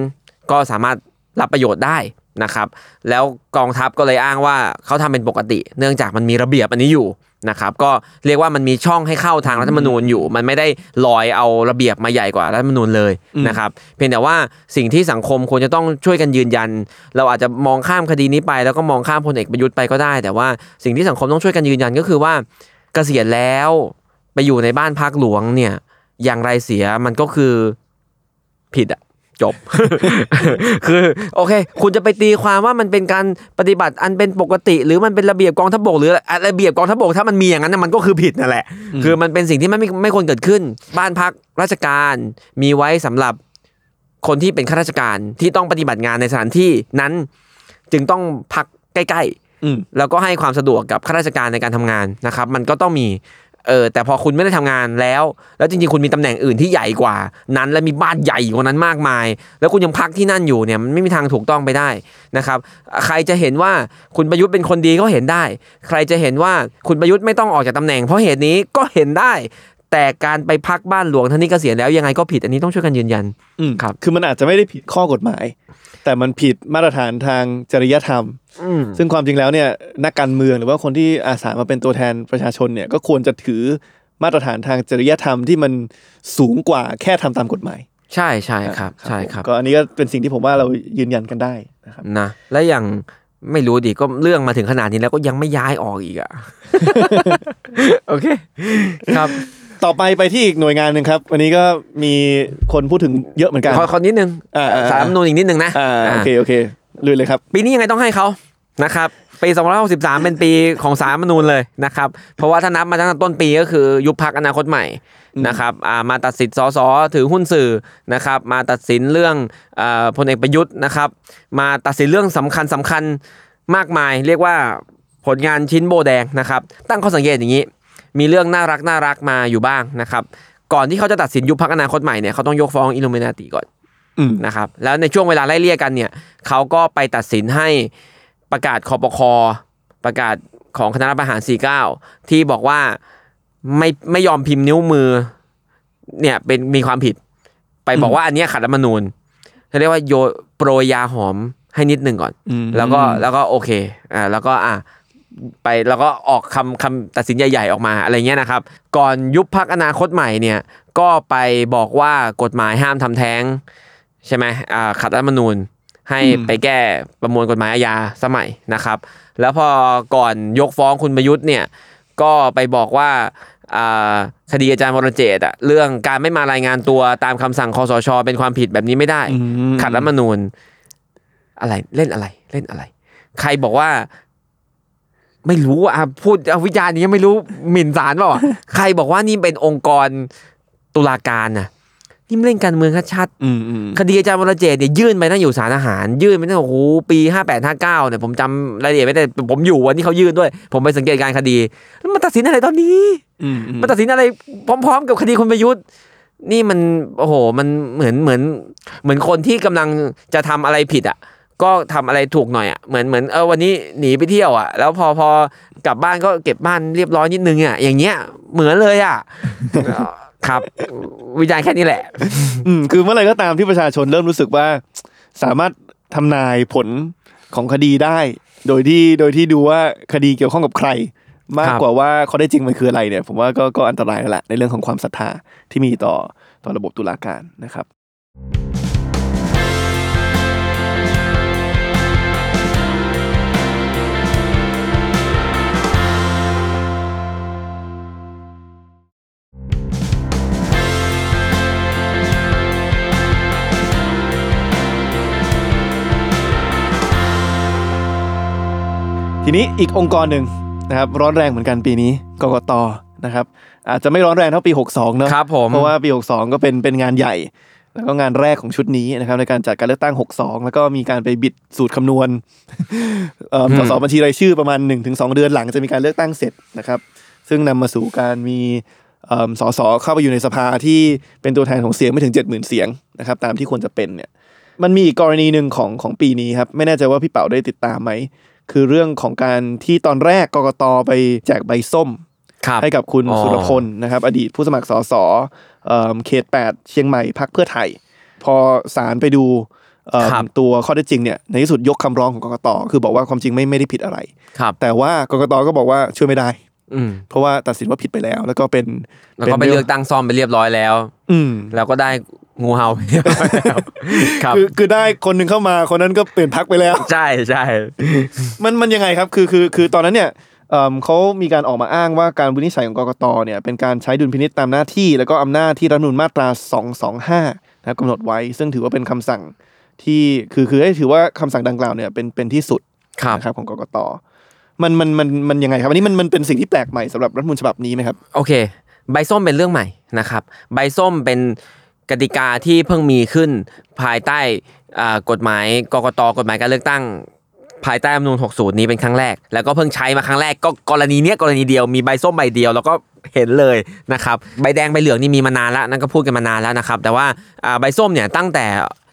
ก็สามารถรับประโยชน์ได้ นะครับแล้วกองทัพก็เลยอ้างว่าเขาทำเป็นปกติ เนื่องจากมันมีระเบียบอันนี้อยู่นะครับก็เรียกว่ามันมีช่องให้เข้าทางรัฐธรรมนูญอยู่ มันไม่ได้ลอยเอาระเบียบมาใหญ่กว่ารัฐธรรมนูญเลยนะครับเพียงแต่ว่าสิ่งที่สังคมควรจะต้องช่วยกันยืนยัน เราอาจจะมองข้ามคดีนี้ไป แล้วก็มองข้ามพลเอกประยุทธ์ไปก็ได้ แต่ว่าสิ่งที่สังคมต้องช่วยกันยืนยันก็คือว่าเกษียณแล้วไปอยู่ในบ้านพักหลวงเนี่ยอย่างไรเสียมันก็คือผิดอะ จบ คือโอเค คุณจะไปตีความว่ามันเป็นการปฏิบัติอันเป็นปกติ หรือมันเป็นระเบียบกองทัพบกหรืออะไรระเบียบกองทัพบกถ้ามันมีอย่างนั้นนะมันก็คือผิดนั่นแหละ คือมันเป็นสิ่งที่ไม่ไม่ไม่ควรเกิดขึ้น บ้านพักราชการมีไว้สำหรับคนที่เป็นข้าราชการที่ต้องปฏิบัติงานในสถานที่นั้น จึงต้องพักใกล้ๆอืมแล้วก็ให้ความสะดวกกับข้าราชการในการทำงานนะครับ มันก็ต้องมี เออแต่พอคุณไม่ได้ทำงานแล้ว แล้วจริงๆคุณมีตำแหน่งอื่นที่ใหญ่กว่า นั้นและมีบ้านใหญ่กว่านั้นมากมาย แล้วคุณยังพักที่นั่นอยู่เนี่ยมันไม่มีทางถูกต้องไปได้นะครับ ใครจะเห็นว่าคุณประยุทธ์เป็นคนดีก็เห็นได้ ใครจะเห็นว่าคุณประยุทธ์ไม่ต้องออกจากตำแหน่งเพราะเหตุนี้ก็เห็นได้ แต่การไปพักบ้านหลวงท่านนี้เกษียณแล้วยังไงก็ผิดอันนี้ต้องช่วยกันยืนยันอืมครับ คือมันอาจจะไม่ได้ผิดข้อกฎหมาย แต่มันผิดมาตรฐานทางจริยธรรมอืมซึ่งความจริงแล้วเนี่ยนักการเมืองหรือว่าคนที่อาสามาเป็นตัวแทนประชาชนเนี่ยก็ควรจะถือมาตรฐานทางจริยธรรมที่มันสูงกว่าแค่ทำตามกฎหมาย ใช่ใช่ครับใช่ผมครับก็อันนี้ก็เป็นสิ่งที่ผมว่าเรายืนยันกันได้นะครับนะและอย่างไม่รู้ดิก็เรื่องมาถึงขนาดนี้แล้วก็ยังไม่ย้ายออกอีกอะโอเคครับ ต่อไปไปที่อีกหน่วยงานหนึ่งครับ วันนี้ก็มีคนพูดถึงเยอะเหมือนกันขอขอนิดนึงอ่าอ่าสารรัฐธรรมนูญอีกนิดนึงนะอ่าอ่าโอเคโอเคลุยเลยครับ ปีนี้ยังไงต้องให้เขานะครับปี2563 เป็นปีของสารรัฐธรรมนูญเลยนะครับ เพราะว่าถ้านับมาตั้งแต่ต้นปีก็คือยุบพักอนาคตใหม่นะครับอ่ามาตัดสิทธิ์สสถือหุ้นสื่อนะครับ มาตัดสินเรื่องอ่าพลเอกประยุทธ์นะครับ มาตัดสินเรื่องสำคัญสำคัญมากมาย เรียกว่าผลงานชิ้นโบแดงนะครับ ตั้งข้อสังเกตอย่างนี้ มีเรื่องน่ารักน่ารักมาอยู่บ้างนะครับก่อนที่เขาจะตัดสินยุบพักอนาคตใหม่เนี่ยเขาต้องยกฟ้องอิลูเมนาติก่อนอืมนะครับแล้วในช่วงเวลาไล่เลี่ยกันเนี่ยเขาก็ไปตัดสินให้ประกาศคอปคอประกาศของคณะรัฐประหาร 49 ที่บอกว่าไม่ไม่ยอมพิมพ์นิ้วมือเนี่ยเป็นมีความผิด ไปบอกว่าอันเนี้ยขัดรัฐธรรมนูญเขาเรียกว่าโยโปรยยาหอมให้นิดหนึ่งก่อนอืมแล้วก็แล้วก็โอเคอ่าแล้วก็อะ ไปแล้วก็ออกคำคำตัดสินใหญ่ๆออกมาอะไรเงี้ยนะครับ ก่อนยุบพักอนาคตใหม่เนี่ยก็ไปบอกว่ากฎหมายห้ามทำแท้ง ใช่ไหมอ่าขัดรัฐธรรมนูญให้อืมไปแก้ประมวลกฎหมายอาญาสมัยนะครับ แล้วพอก่อนยกฟ้องคุณประยุทธ์เนี่ยก็ไปบอกว่าอ่าคดีอาจารย์วรเจตน์อะเรื่องการไม่มารายงานตัวตามคำสั่งคอสชเป็นความผิดแบบนี้ไม่ได้อืมขัดรัฐธรรมนูญอะไรเล่นอะไรเล่นอะไร ใครบอกว่า ไม่รู้อะพูดเอาวิจารณ์นี้ไม่รู้หมิ่นศาลเปล่าอะใครบอกว่านี่เป็นองค์กรตุลาการน่ะนี่มันเล่นการเมืองชัดๆอืมอืมคดีอาจารย์วรเจตน์เนี่ยยื่นไปตั้งอยู่สารอาหาร ยื่นไปตั้งโอ้โหปีห้าแปดห้าเก้าเนี่ยผมจำรายละเอียดไม่ได้ผมอยู่วันที่เขายื่นด้วย ผมไปสังเกตการณ์คดีแล้วมันตัดสินอะไรตอนนี้อืมอืมมันตัดสินอะไรพร้อม ๆ กับคดีคุณประยุทธ์นี่มันโอ้โห มันเหมือนเหมือน เหมือนคนที่กำลังจะทำอะไรผิดอะ ก็ทำอะไรถูกหน่อยอะเหมือนเหมือนเออวันนี้หนีไปเที่ยวอะ แล้วพอพอกลับบ้านก็เก็บบ้านเรียบร้อยนิดนึงอะอย่างเงี้ยเหมือนเลยอะครับ วิจารณ์แค่นี้แหละ อืมคือเมื่อไหร่ก็ตามที่ประชาชนเริ่มรู้สึกว่า สามารถทำนายผลของคดีได้ โดยที่โดยที่ดูว่าคดีเกี่ยวข้องกับใคร มากกว่าว่าเขาได้จริงมันคืออะไรเนี่ย ผมว่าก็ก็อันตรายแล้วแหละในเรื่องของความศรัทธาที่มีต่อต่อระบบตุลาการนะครับ ทีนี้อีกองค์กรหนึ่งนะครับร้อนแรงเหมือนกันปีนี้กกตนะครับอาจจะไม่ร้อนแรงเท่าปี 62เนอะครับผมเพราะว่าปี 62 ก็เป็นเป็นงานใหญ่ แล้วก็งานแรกของชุดนี้นะครับในการจัดการเลือกตั้ง 62 แล้วก็มีการไปบิดสูตรคำนวณเอ่ออืมสสบัญชีรายชื่อประมาณ 1-2 เดือนหลังจะมีการเลือกตั้งเสร็จนะครับ ซึ่งนำมาสู่การมีเอิ่มสสเข้าไปอยู่ในสภาที่เป็นตัวแทนของเสียงไม่ถึง 70,000 เสียงนะครับตามที่ควรจะเป็นเนี่ยมันมีอีกกรณีหนึ่งของของปีนี้ครับไม่แน่ใจว่าพี่เป๋าได้ติดตามไหม คือเรื่องของการที่ตอนแรกกกตไปแจกใบส้มครับให้กับคุณอ๋อสุรพลนะครับ อดีตผู้สมัครสสเอิ่มเขต 8 เชียงใหม่พักเพื่อไทย พอศาลไปดูเอิ่มครับตัวข้อเท็จจริงเนี่ยในที่สุดยกคำร้องของกกตคือบอกว่าความจริงไม่ไม่ได้ผิดอะไรครับแต่ว่ากกตก็บอกว่าช่วยไม่ได้อืมเพราะว่าตัดสินว่าผิดไปแล้ว แล้วก็เป็นแล้วก็ไปเลือกตั้งซ่อมไปเรียบร้อยแล้ว อืมแล้วก็ได้ งูเห่าไปเรียบร้อยแล้วครับคือคือได้คนหนึ่งเข้ามาคนนั้นก็เปลี่ยนพักไปแล้ว ใช่ใช่มันมันยังไงครับคือคือคือตอนนั้นเนี่ยเอิ่มเขามีการออกมาอ้างว่าการวินิจฉัยของกกตเนี่ยเป็นการใช้ดุลพินิจตามหน้าที่ แล้วก็อำนาจที่รัฐธรรมนูญมาตรา 225นะครับกำหนดไว้ ซึ่งถือว่าเป็นคำสั่งที่คือคือให้ถือว่าคำสั่งดังกล่าวเนี่ยเป็นเป็นที่สุดครับนะครับของกกตมันมันมันมันยังไงครับอันนี้มันมันเป็นสิ่งที่แปลกใหม่สำหรับรัฐธรรมนูญฉบับนี้ไหมครับโอเค ใบส้มเป็นเรื่องใหม่นะครับ ใบส้มเป็น กติกาที่เพิ่งมีขึ้นภายใต้อ่ากฎหมายกกตกฎหมายการเลือกตั้ง ภายใต้รัฐธรรมนูญ60 นี้เป็นครั้งแรก แล้วก็เพิ่งใช้มาครั้งแรกก็กรณีเนี้ยกรณีเดียวมีใบส้มใบเดียวแล้วก็เห็นเลยนะครับใบแดงใบเหลืองนี่มีมานานแล้วนั่นก็พูดกันมานานแล้วนะครับ แต่ว่าอ่าใบส้มเนี่ยตั้งแต่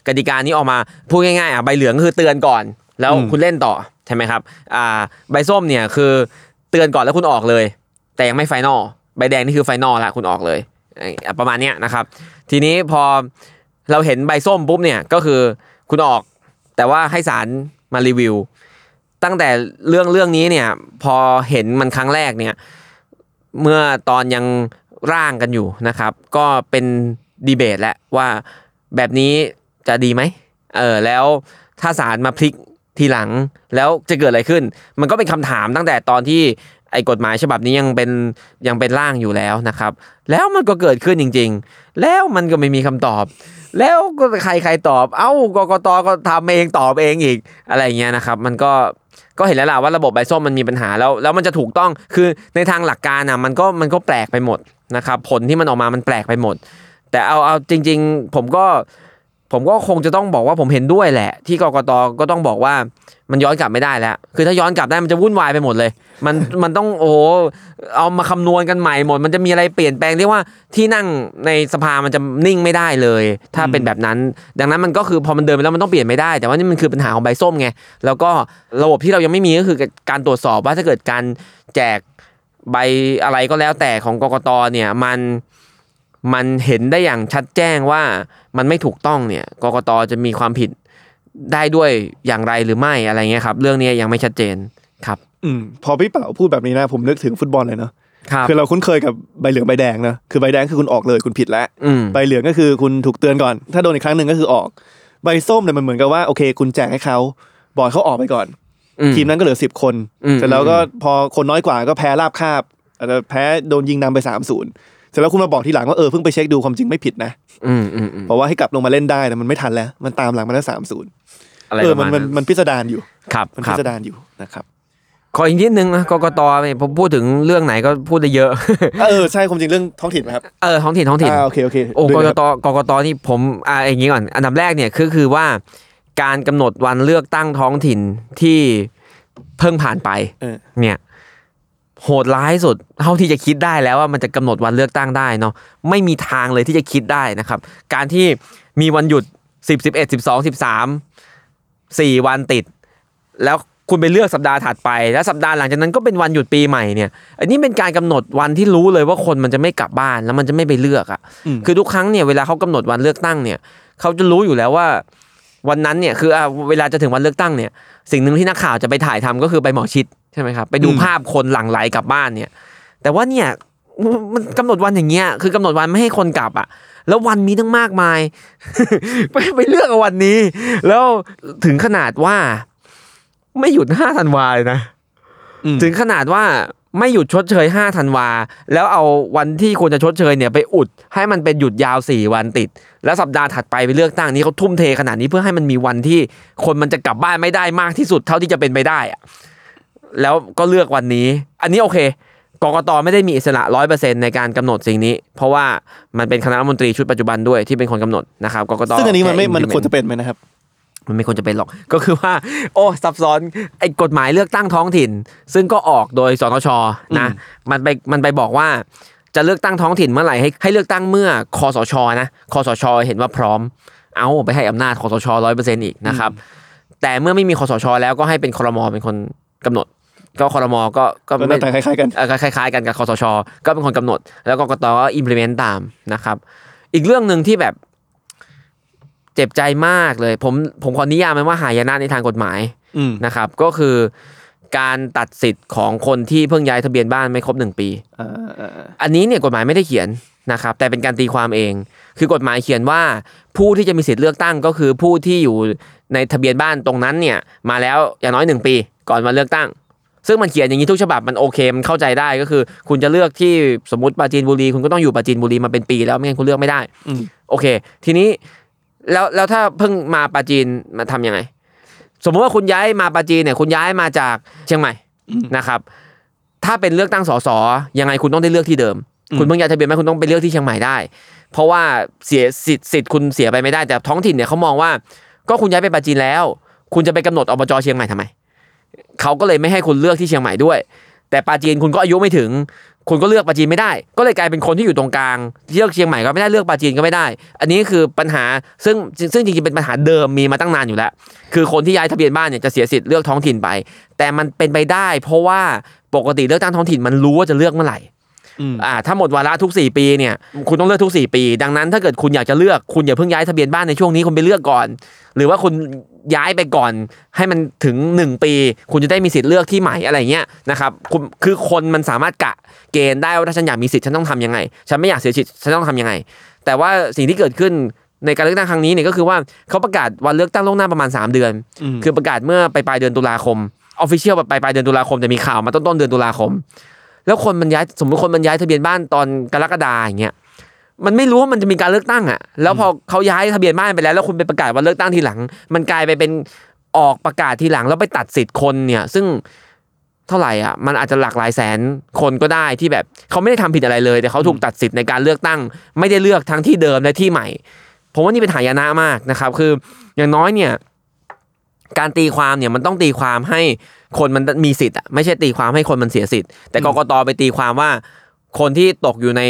กติกานี้ออกมาพูดง่ายๆอะใบเหลืองก็คือเตือนก่อน แล้วอืมคุณเล่นต่อใช่ไหมครับอ่าใบส้มเนี่ยคือเตือนก่อนแล้วคุณออกเลย แต่ยังไม่ไฟนอลใบแดงนี่คือไฟนอลละคุณออกเลยไอ้ ประมาณเนี้ยนะครับ ทีนี้พอเราเห็นใบส้มปุ๊บเนี่ยก็คือคุณออก แต่ว่าให้ศาลมารีวิว ตั้งแต่เรื่องเรื่องนี้เนี่ยพอเห็นมันครั้งแรกเนี่ยเมื่อตอนยังร่างกันอยู่นะครับ ก็เป็นดีเบตแหละว่าแบบนี้จะดีไหมเออแล้วถ้าศาลมาพลิกทีหลังแล้วจะเกิดอะไรขึ้น มันก็เป็นคำถามตั้งแต่ตอนที่ไอ้กฎหมายฉบับนี้ยังเป็นยังเป็นร่างอยู่แล้วนะครับ แล้วมันก็เกิดขึ้นจริง ๆ แล้วมันก็ไม่มีคำตอบ แล้วก็ใครใครตอบ เอ้ากกตก็ทำเองตอบเองอีกอะไรเงี้ยนะครับ มันก็ก็เห็นแล้วล่ะว่าระบบใบส้มมันมีปัญหาแล้วแล้วมันจะถูกต้องคือในทางหลักการอะมันก็มันก็แปลกไปหมดนะครับ ผลที่มันออกมามันแปลกไปหมด แต่เอาเอาจริง ๆ ผมก็ ผมก็คงจะต้องบอกว่าผมเห็นด้วยแหละ ที่กกตก็ต้องบอกว่ามันย้อนกลับไม่ได้แล้ว คือถ้าย้อนกลับได้มันจะวุ่นวายไปหมดเลย มันมันต้องโอ้เอามาคำนวณกันใหม่หมด มันจะมีอะไรเปลี่ยนแปลงเรียกว่าที่นั่งในสภามันจะนิ่งไม่ได้เลย ถ้าเป็นแบบนั้น ดังนั้นมันก็คือพอมันเดินไปแล้วมันต้องเปลี่ยนไม่ได้ แต่ว่านี่มันคือปัญหาของใบส้มไงแล้วก็ระบบที่เรายังไม่มีก็คือการตรวจสอบว่าถ้าเกิดการแจกใบอะไรก็แล้วแต่ของกกตเนี่ยมัน มันเห็นได้อย่างชัดแจ้งว่ามันไม่ถูกต้องเนี่ยกกตจะมีความผิดได้ด้วยอย่างไรหรือไม่อะไรเงี้ยครับ เรื่องนี้ยังไม่ชัดเจนครับ อืมพอพี่เป๋าพูดแบบนี้นะ ผมนึกถึงฟุตบอลเลยเนาะครับคือเราคุ้นเคยกับใบเหลืองใบแดงนะคือใบแดงคือคุณออกเลยคุณผิดแล้วอืมใบเหลืองก็คือคุณถูกเตือนก่อน ถ้าโดนอีกครั้งหนึ่งก็คือออก ใบส้มเนี่ยมันเหมือนกับว่าโอเค คุณแจกให้เขาบอลเขาออกไปก่อนอืมทีมนั้นก็เหลือสิบคนอืมเสร็จแล้วก็พอคนน้อยกว่าก็แพ้ราบคาบอาจจะแพ้โดนยิงนำไปสามศูนย์ เสร็จแล้วคุณมาบอกทีหลังว่าเออเพิ่งไปเช็คดูความจริงไม่ผิดนะอืมอืมอืมเพราะว่าให้กลับลงมาเล่นได้แต่มันไม่ทันแล้ว มันตามหลังมาแล้วสามศูนย์อะไรเอปอระมัมานณมันนั้นมันพิสดารอยู่ครับมันคพิรับสดารอยู่นะครับขออีกนิดนึงนะกกตเนี่ยผมพูดถึงเรื่องไหนก็พูดได้เยอะ เออใช่ความจริงเรื่องท้องถิ่นไหมครับเออท้องถิ่นท้องถิ่นอ่าโอเคโอเคโอ้ดูกเลยกครับตกกตนี่ผมอ่าอย่างนี้ก่อน อันดับแรกเนี่ยคือคือว่า การกำหนดวันเลือกตั้งท้องถิ่นที่เพิ่งผ่านไปเออเนี่ย โหดร้ายสุดเท่าที่จะคิดได้แล้วว่ามันจะกำหนดวันเลือกตั้งได้เนาะไม่มีทางเลยที่จะคิดได้นะครับ การที่มีวันหยุดสิบสิบเอ็ดสิบสองสิบสามสี่วันติด แล้วคุณไปเลือกสัปดาห์ถัดไปแล้วสัปดาห์หลังจากนั้นก็เป็นวันหยุดปีใหม่เนี่ยอันนี้เป็นการกำหนดวันที่รู้เลยว่าคนมันจะไม่กลับบ้านแล้วมันจะไม่ไปเลือกอะอืมคือทุกครั้งเนี่ยเวลาเขากำหนดวันเลือกตั้งเนี่ยเขาจะรู้อยู่แล้วว่า วันนั้นเนี่ยคืออะเวลาจะถึงวันเลือกตั้งเนี่ย สิ่งหนึ่งที่นักข่าวจะไปถ่ายทำก็คือไปหมอชิดใช่ไหมครับไปดูอืมภาพคนหลั่งไหลกลับบ้านเนี่ย แต่ว่าเนี่ยมันกำหนดวันอย่างเงี้ยคือกำหนดวันไม่ให้คนกลับอะ แล้ววันมีตั้งมากมาย ไปไปเลือกเอาวันนี้ แล้วถึงขนาดว่า ไม่หยุดห้าธันวาเลยนะอืมถึงขนาดว่า ไม่หยุดชดเชย5ธันวา แล้วเอาวันที่ควรจะชดเชยเนี่ยไปอุดให้มันเป็นหยุดยาว 4 วันติด แล้วสัปดาห์ถัดไปไปเลือกตั้งนี้เขาทุ่มเทขนาดนี้เพื่อให้มันมีวันที่คนมันจะกลับบ้านไม่ได้มากที่สุดเท่าที่จะเป็นไปได้อะแล้วก็เลือกวันนี้ อันนี้โอเคกกตไม่ได้มีอิสระร้อยเปอร์เซ็นในการกำหนดสิ่งนี้ เพราะว่ามันเป็นคณะรัฐมนตรีชุดปัจจุบันด้วยที่เป็นคนกำหนดนะครับกกตซึ่งอันนี้มันไม่แค่มัน implement ควรจะเป็นไหมนะครับ มันไม่ควรจะเป็นหรอก ก็คือว่า โอ้ซับซ้อนไอ้กฎหมายเลือกตั้งท้องถิ่น ซึ่งก็ออกโดยสนชนะ มันไปมันไปบอกว่าจะเลือกตั้งท้องถิ่นเมื่อไหร่ให้ให้เลือกตั้งเมื่อคอสชนะคอสช เห็นว่าพร้อม เอาไปให้อำนาจคอสชร้อยเปอร์เซ็นต์อีกนะครับ แต่เมื่อไม่มีคอสช แล้วก็ให้เป็นครมเป็นคนกำหนด ก็ครมก็ก็ก็หน้าตาคล้ายๆกันเออคล้ายๆกันกับคอสช ก็เป็นคนกำหนด แล้วกกตก็ implement ตามนะครับ อีกเรื่องหนึ่งที่แบบ เจ็บใจมากเลย ผมผมขอนิยามมันว่าหายนะในทางกฎหมายอืมนะครับ ก็คือการตัดสิทธิ์ของคนที่เพิ่งย้ายทะเบียนบ้านไม่ครบหนึ่งปีอ่าอ่าอ่าอันนี้เนี่ยกฎหมายไม่ได้เขียนนะครับ แต่เป็นการตีความเอง คือกฎหมายเขียนว่า ผู้ที่จะมีสิทธิ์เลือกตั้งก็คือผู้ที่อยู่ในทะเบียนบ้านตรงนั้นเนี่ย มาแล้วอย่างน้อยหนึ่งปี ก่อนมาเลือกตั้ง ซึ่งมันเขียนอย่างนี้ทุกฉบับมันโอเคมันเข้าใจได้ก็คือ คุณจะเลือกที่สมมติปราจีนบุรีคุณก็ต้องอยู่ปราจีนบุรีมาเป็นปี แล้วไม่งั้นคุณเลือกไม่ได้อืมโอเค ทีนี้ แล้วแล้วถ้าเพิ่งมาปราจีนมาทำยังไง สมมติว่าคุณย้ายมาปราจีนเนี่ย คุณย้ายมาจากเชียงใหม่นะครับ ถ้าเป็นเลือกตั้งสสยังไงคุณต้องได้เลือกที่เดิม คุณเพิ่งย้ายทะเบียนไหมคุณต้องไปเลือกที่เชียงใหม่ได้ เพราะว่าเสียสิทธิ์สิทธิ์คุณเสียไปไม่ได้แต่ท้องถิ่นเนี่ยเขามองว่า ก็คุณย้ายไปปราจีนแล้ว คุณจะไปกำหนดอบจเชียงใหม่ทำไมเขาก็เลยไม่ให้คุณเลือกที่เชียงใหม่ด้วย แต่ปราจีนคุณก็อายุไม่ถึง คุณก็เลือกปราจีนไม่ได้ ก็เลยกลายเป็นคนที่อยู่ตรงกลางเลือกเชียงใหม่ก็ไม่ได้เลือกปราจีนก็ไม่ได้ อันนี้คือปัญหาซึ่งซึ่งจริงๆเป็นปัญหาเดิมมีมาตั้งนานอยู่แล้ว คือคนที่ย้ายทะเบียนบ้านเนี่ยจะเสียสิทธิ์เลือกท้องถิ่นไป แต่มันเป็นไปได้ เพราะว่าปกติเลือกตั้งท้องถิ่นมันรู้ว่าจะเลือกเมื่อไหร่อืมอ่าถ้าหมดวาระทุก 4 ปีเนี่ยคุณต้องเลือกทุก 4 ปี ดังนั้นถ้าเกิดคุณอยากจะเลือกคุณอย่าเพิ่งย้ายทะเบียนบ้านในช่วงนี้คุณไปเลือกก่อน หรือว่าคุณ ย้ายไปก่อนให้มันถึง 1 ปี คุณจะได้มีสิทธิ์เลือกที่ใหม่อะไรเงี้ยนะครับคุณคือคนมันสามารถกะเกณฑ์ได้ว่าถ้าฉันอยากมีสิทธิ์ฉันต้องทำยังไง ฉันไม่อยากเสียสิทธิ์ฉันต้องทำยังไง แต่ว่าสิ่งที่เกิดขึ้นในการเลือกตั้งครั้งนี้เนี่ยก็คือว่าเขาประกาศวันเลือกตั้งล่วงหน้าประมาณ 3 เดือนอืมคือประกาศเมื่อไปปลายเดือนตุลาคมออฟฟิเชียลไปปลายเดือนตุลาคมแต่มีข่าวมาต้นต้นเดือนตุลาคม แล้วคนมันย้ายสมมติคนมันย้ายทะเบียนบ้านตอนกรกฎาอย่างเงี้ย มันไม่รู้ว่ามันจะมีการเลือกตั้งอะ แล้วพอเขาย้ายทะเบียนบ้านไปแล้ว แล้วคุณไปประกาศว่าเลือกตั้งทีหลัง มันกลายไปเป็นออกประกาศทีหลัง แล้วไปตัดสิทธิ์คนเนี่ย ซึ่งเท่าไหร่อะ มันอาจจะหลากหลายแสนคนก็ได้ที่แบบเขาไม่ได้ทำผิดอะไรเลย แต่เขาถูกตัดสิทธิ์ในการเลือกตั้ง ไม่ได้เลือกทั้งที่เดิมและที่ใหม่ ผมว่านี่เป็นหายนะมากนะครับ คืออย่างน้อยเนี่ย การตีความเนี่ยมันต้องตีความให้คนมันมีสิทธิ์อะไม่ใช่ตีความให้คนมันเสียสิทธิ์ แต่กกตไปตีความว่าคนที่ตกอยู่ใน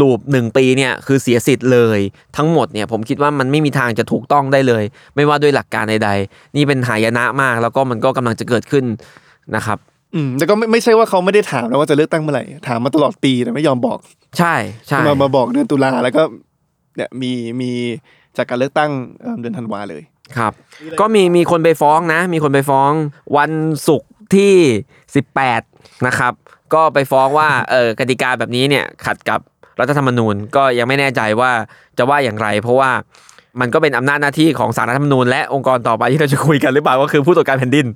ลูปหนึ่งปีเนี่ยคือเสียสิทธิ์เลยทั้งหมดเนี่ยผมคิดว่ามันไม่มีทางจะถูกต้องได้เลย ไม่ว่าด้วยหลักการใดๆ นี่เป็นหายนะมากแล้วก็มันก็กำลังจะเกิดขึ้นนะครับ อืมแต่ก็ไม่ไม่ใช่ว่าเขาไม่ได้ถามนะว่าจะเลือกตั้งเมื่อไหร่ถามมาตลอดปีแต่ไม่ยอมบอก ใช่ใช่มามาบอกเดือนตุลาแล้วก็เนี่ยมีมีจากการเลือกตั้งเอิ่มเดือนธันวาเลยครับก็มีมีคนไปฟ้องนะ มีคนไปฟ้องวันศุกร์ที่ 18 นะครับ ก็ไปฟ้องว่าเออกติกาแบบนี้เนี่ยขัดกับ รัฐธรรมนูญก็ยังไม่แน่ใจว่าจะว่าอย่างไร เพราะว่ามันก็เป็นอำนาจหน้าที่ของสารรัฐธรรมนูญและองค์กรต่อไปที่เราจะคุยกันหรือเปล่าก็คือผู้ตรวจการแผ่นดิน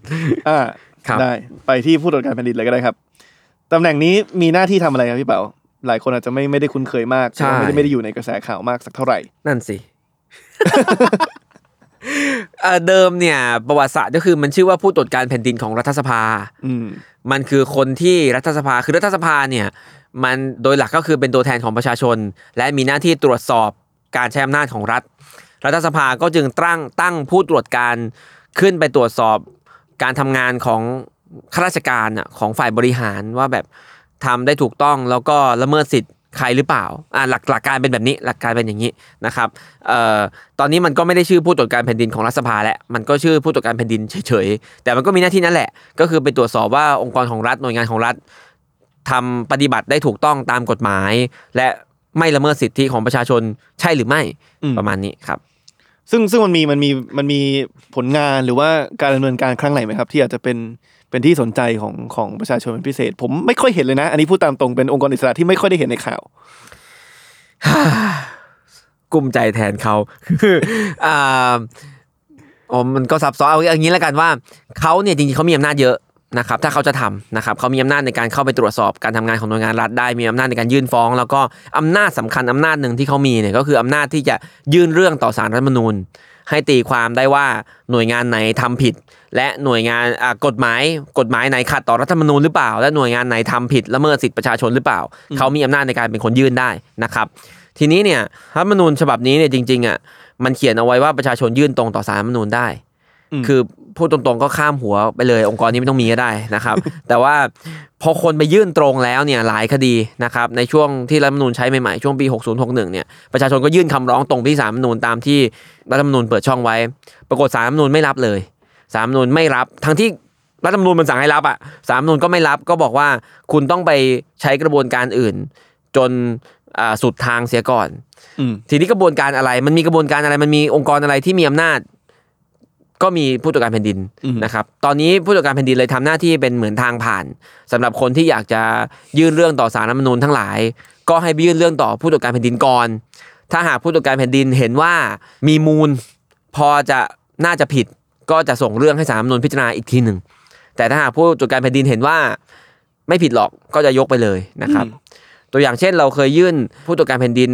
อ่าครับได้ไปที่ผู้ตรวจการแผ่นดินเลยก็ได้ครับตำแหน่งนี้มีหน้าที่ทำอะไรครับพี่เป๋าหลายคนอาจจะไม่ไม่ได้คุ้นเคยมากใช่ไม่ได้ไม่ได้อยู่ในกระแสข่าวมากสักเท่าไหร่ นั่นสิเอ่อเดิมเนี่ยประวัติศาสตร์ก็คือมันชื่อว่าผู้ตรวจการแผ่นดินของรัฐสภา อืมมันคือคนที่รัฐสภาคือรัฐสภาเนี่ย มันโดยหลักก็คือเป็นตัวแทนของประชาชน และมีหน้าที่ตรวจสอบการใช้อำนาจของรัฐ รัฐสภาก็จึงตั้งตั้งผู้ตรวจการขึ้นไปตรวจสอบการทำงานของข้าราชการของฝ่ายบริหารว่าแบบทำได้ถูกต้องแล้วก็ละเมิดสิทธิ์ใครหรือเปล่าอ่าหลักหลักการเป็นแบบนี้หลักการเป็นอย่างนี้นะครับเอ่อตอนนี้มันก็ไม่ได้ชื่อผู้ตรวจการแผ่นดินของรัฐสภาแล้วมันก็ชื่อผู้ตรวจการแผ่นดินเฉยๆแต่มันก็มีหน้าที่นั่นแหละ ก็คือไปตรวจสอบว่าองค์กรของรัฐหน่วยงานของรัฐ ทำปฏิบัติได้ถูกต้องตามกฎหมาย และไม่ละเมิดสิทธิของประชาชนใช่หรือไม่อืมประมาณนี้ครับ ซึ่งซึ่งมันมีมันมีมันมีผลงานหรือว่าการดำเนินการครั้งไหนไหมครับ ที่อาจจะเป็นเป็นที่สนใจของของประชาชนเป็นพิเศษ ผมไม่ค่อยเห็นเลยนะ อันนี้พูดตามตรงเป็นองค์กรอิสระที่ไม่ค่อยได้เห็นในข่าวกลุ้มใจแทนเขาคืออ่าอ๋อมันก็ซับซ้อนเอาอย่างนี้แล้วกันว่าเขาเนี่ยจริงๆเขามีอำนาจเยอะ นะครับถ้าเขาจะทำนะครับเขามีอำนาจในการเข้าไปตรวจสอบการทำงานของหน่วยงานรัฐได้มีอำนาจในการยื่นฟ้อง แล้วก็อำนาจสำคัญอำนาจหนึ่งที่เขามีเนี่ยก็คืออำนาจที่จะยื่นเรื่องต่อศาลรัฐธรรมนูญ ให้ตีความได้ว่าหน่วยงานไหนทำผิด และหน่วยงานอ่ากฎหมาย กฎหมายไหนขัดต่อรัฐธรรมนูญหรือเปล่า และหน่วยงานไหนทำผิดละเมิดสิทธิประชาชนหรือเปล่า เขามีอำนาจในการเป็นคนยื่นได้นะครับ ทีนี้เนี่ยรัฐธรรมนูญฉบับนี้เนี่ยจริงๆอะมันเขียนเอาไว้ว่าประชาชนยื่นตรงต่อสารรัฐธรรมนูญได้อืมคือ พูดตรงๆก็ข้ามหัวไปเลย องค์กรนี้ไม่ต้องมีก็ได้นะครับ แต่ว่าพอคนไปยื่นตรงแล้วเนี่ยหลายคดีนะครับในช่วงที่รัฐธรรมนูญใช้ใหม่ๆช่วงปี 6061เนี่ยประชาชนก็ยื่นคำร้องตรงไปที่สารรัฐธรรมนูญตามที่รัฐธรรมนูญเปิดช่องไว้ ปรากฏสารรัฐธรรมนูญไม่รับเลยสารรัฐธรรมนูญไม่รับทั้งที่รัฐธรรมนูญมันสั่งให้รับอะสารรัฐธรรมนูญก็ไม่รับก็บอกว่าคุณต้องไปใช้กระบวนการอื่น จนอ่าสุดทางเสียก่อนอืมทีนี้กระบวนการอะไร มันมีกระบวนการอะไร มันมีองค์กรอะไรที่มีอำนาจ ก็มีผู้ตรวจการแผ่นดินอืมนะครับตอนนี้ผู้ตรวจการแผ่นดินเลยทำหน้าที่เป็นเหมือนทางผ่านสำหรับคนที่อยากจะยื่นเรื่องต่อสารรัฐธรรมนูญทั้งหลาย ก็ให้ไปยื่นเรื่องต่อผู้ตรวจการแผ่นดินก่อน ถ้าหากผู้ตรวจการแผ่นดินเห็นว่ามีมูล พอจะน่าจะผิดก็จะส่งเรื่องให้สารรัฐธรรมนูญพิจารณาอีกทีหนึ่งแต่ถ้าหากผู้ตรวจการแผ่นดินเห็นว่าไม่ผิดหรอกก็จะยกไปเลยนะครับ ตัวอย่างเช่นเราเคยยื่นผู้ตรวจการแผ่นดิน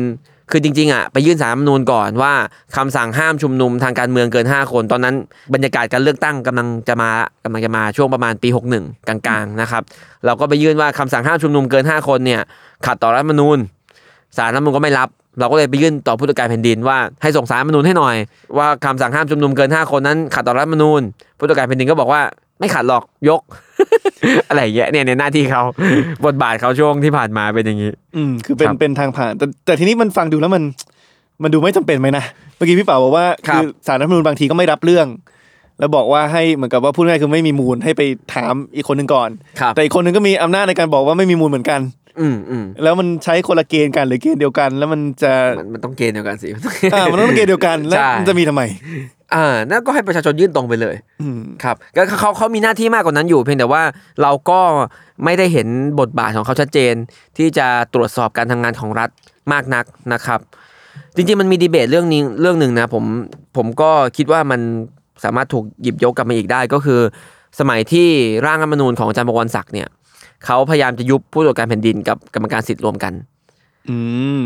คือจริงๆอะไปยื่นสารรัฐมนูญก่อนว่าคำสั่งห้ามชุมนุมทางการเมืองเกิน 5 คน ตอนนั้นบรรยากาศการเลือกตั้งกำลังจะมากำลังจะมาช่วงประมาณปี 61 กลางๆนะครับเราก็ไปยื่นว่าคำสั่งห้ามชุมนุมเกิน 5 คนเนี่ยขัดต่อรัฐมนูญสารรัฐมนูญก็ไม่รับ เราก็เลยไปยื่นต่อผู้ตรวจการแผ่นดินว่าให้ส่งสารรัฐมนูญให้หน่อย ว่าคำสั่งห้ามชุมนุมเกิน 5 คนนั้นขัดต่อรัฐมนูญผู้ตรวจการแผ่นดินก็บอกว่าไม่ขัดหรอกยก อะไรอย่างเงี้ยเนี่ยในหน้าที่เขาบทบาทเขาช่วงที่ผ่านมาเป็นอย่างนี้ อืมคือเป็นครับเป็นทางผ่าน แต่แต่ทีนี้มันฟังดูแล้วมัน มันดูไม่จำเป็นไหมนะเมื่อกี้พี่เป๋าบอกว่าครับสารรัฐธรรมนูญบางทีก็ไม่รับเรื่อง แล้วบอกว่าให้เหมือนกับว่าพูดง่ายๆคือไม่มีมูลให้ไปถามอีกคนหนึ่งก่อนครับแต่อีกคนหนึ่งก็มีอำนาจในการบอกว่าไม่มีมูลเหมือนกันอืมอืมแล้วมันใช้คนละเกณฑ์กันหรือเกณฑ์เดียวกัน แล้วมันจะมันมันต้องเกณฑ์เดียวกันสิอ่ามันต้องเกณฑ์เดียวกันแล้วใช่มันจะมีทำไม อ่านั่นก็ให้ประชาชนยื่นตรงไปเลยอืมครับก็เขาเขาเขามีหน้าที่มากกว่านั้นอยู่เพียงแต่ว่าเราก็ไม่ได้เห็นบทบาทของเขาชัดเจน ที่จะตรวจสอบการทำงานของรัฐมากนักนะครับ จริงๆมันมีดีเบตเรื่องนี้เรื่องหนึ่งนะผมผมก็คิดว่ามันสามารถถูกหยิบยกกลับมาอีกได้ก็คือ สมัยที่ร่างรัฐธรรมนูญของอาจารย์บวรศักดิ์เนี่ยเขาพยายามจะยุบผู้ตรวจการแผ่นดินกับกรรมการสิทธิ์รวมกันอืม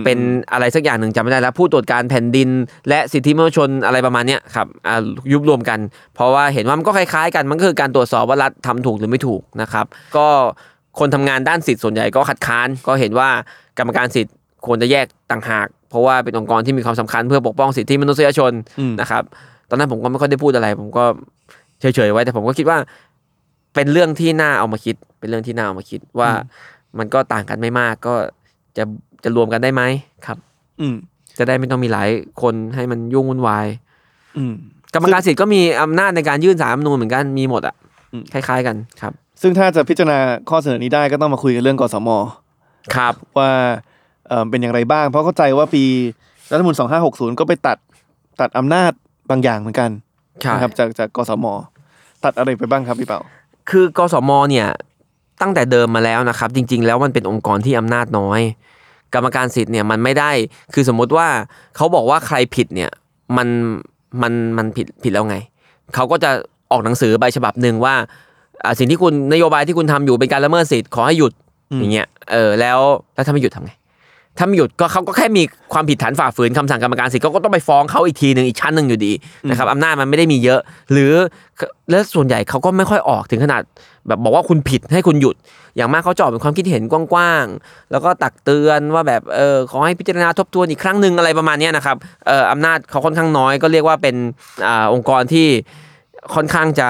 เป็นอะไรสักอย่างหนึ่งจำไม่ได้แล้ว ผู้ตรวจการแผ่นดิน และสิทธิมนุษยชนอะไรประมาณเนี้ยครับอ่ายุบรวมกัน เพราะว่าเห็นว่ามันก็คล้ายๆ กันมันก็คือการตรวจสอบว่ารัฐทำถูกหรือไม่ถูกนะครับ ก็คนทำงานด้านสิทธิ์ส่วนใหญ่ก็คัดค้าน ก็เห็นว่ากรรมการสิทธิ์ควรจะแยกต่างหาก เพราะว่าเป็นองค์กรที่มีความสำคัญเพื่อปกป้องสิทธิมนุษยชนอืมนะครับ ตอนนั้นผมก็ไม่ค่อยได้พูดอะไร ผมก็เฉยๆไว้ แต่ผมก็คิดว่า เป็นเรื่องที่น่าเอามาคิด เป็นเรื่องที่น่าเอามาคิดว่ามันก็ต่างกันไม่มากก็จะ จะรวมกันได้ไหมครับ อืม จะได้ไม่ต้องมีหลายคนให้มันยุ่งวุ่นวายอืมกรรมการสิทธิ์ก็มีอำนาจในการยื่นสารรัฐธรรมนูญเหมือนกันมีหมดอะอืมคล้าย ๆกันครับ ซึ่งถ้าจะพิจารณาข้อเสนอนี้ได้ก็ต้องมาคุยกันเรื่องกสมครับ ว่าเอ่อเป็นอย่างไรบ้าง เพราะเข้าใจว่าปีรัฐธรรมนูญ2560 ก็ไปตัดตัดอำนาจบางอย่างเหมือนกันใช่นะครับจากจากกสม ตัดอะไรไปบ้างครับพี่เปาคือกสมเนี่ยตั้งแต่เดิมมาแล้วนะครับ จริง ๆ แล้วมันเป็นองค์กรที่อำนาจน้อย กรรมการสิทธิ์เนี่ยมันไม่ได้ คือสมมุติว่าเขาบอกว่าใครผิดเนี่ยมันมันมันผิดผิดแล้วไง เขาก็จะออกหนังสือใบฉบับหนึ่งว่าอ่าสิ่งที่คุณนโยบายที่คุณทำอยู่เป็นการละเมิดสิทธิ์ขอให้หยุดอย่างเงี้ยเออแล้วแล้วถ้าไม่หยุดทำไงถ้าไม่หยุดก็เขาก็แค่มีความผิดฐานฝ่าฝืนคำสั่งกรรมการสิทธิ์เขาก็ต้องไปฟ้องเขาอีกทีหนึ่งอีกชั้นหนึ่งอยู่ดีนะครับอำนาจมันไม่ได้มีเยอะ หรือและส่วนใหญ่เขาก็ไม่ค่อยออกถึงขนาด แบบบอกว่าคุณผิดให้คุณหยุด อย่างมากเขาจะออกเป็นความคิดเห็นกว้างๆ แล้วก็ตักเตือนว่าแบบเออขอให้พิจารณาทบทวนอีกครั้งหนึ่งอะไรประมาณนี้นะครับเอออำนาจเขาค่อนข้างน้อยก็เรียกว่าเป็นอ่าองค์กรที่ค่อนข้างจะ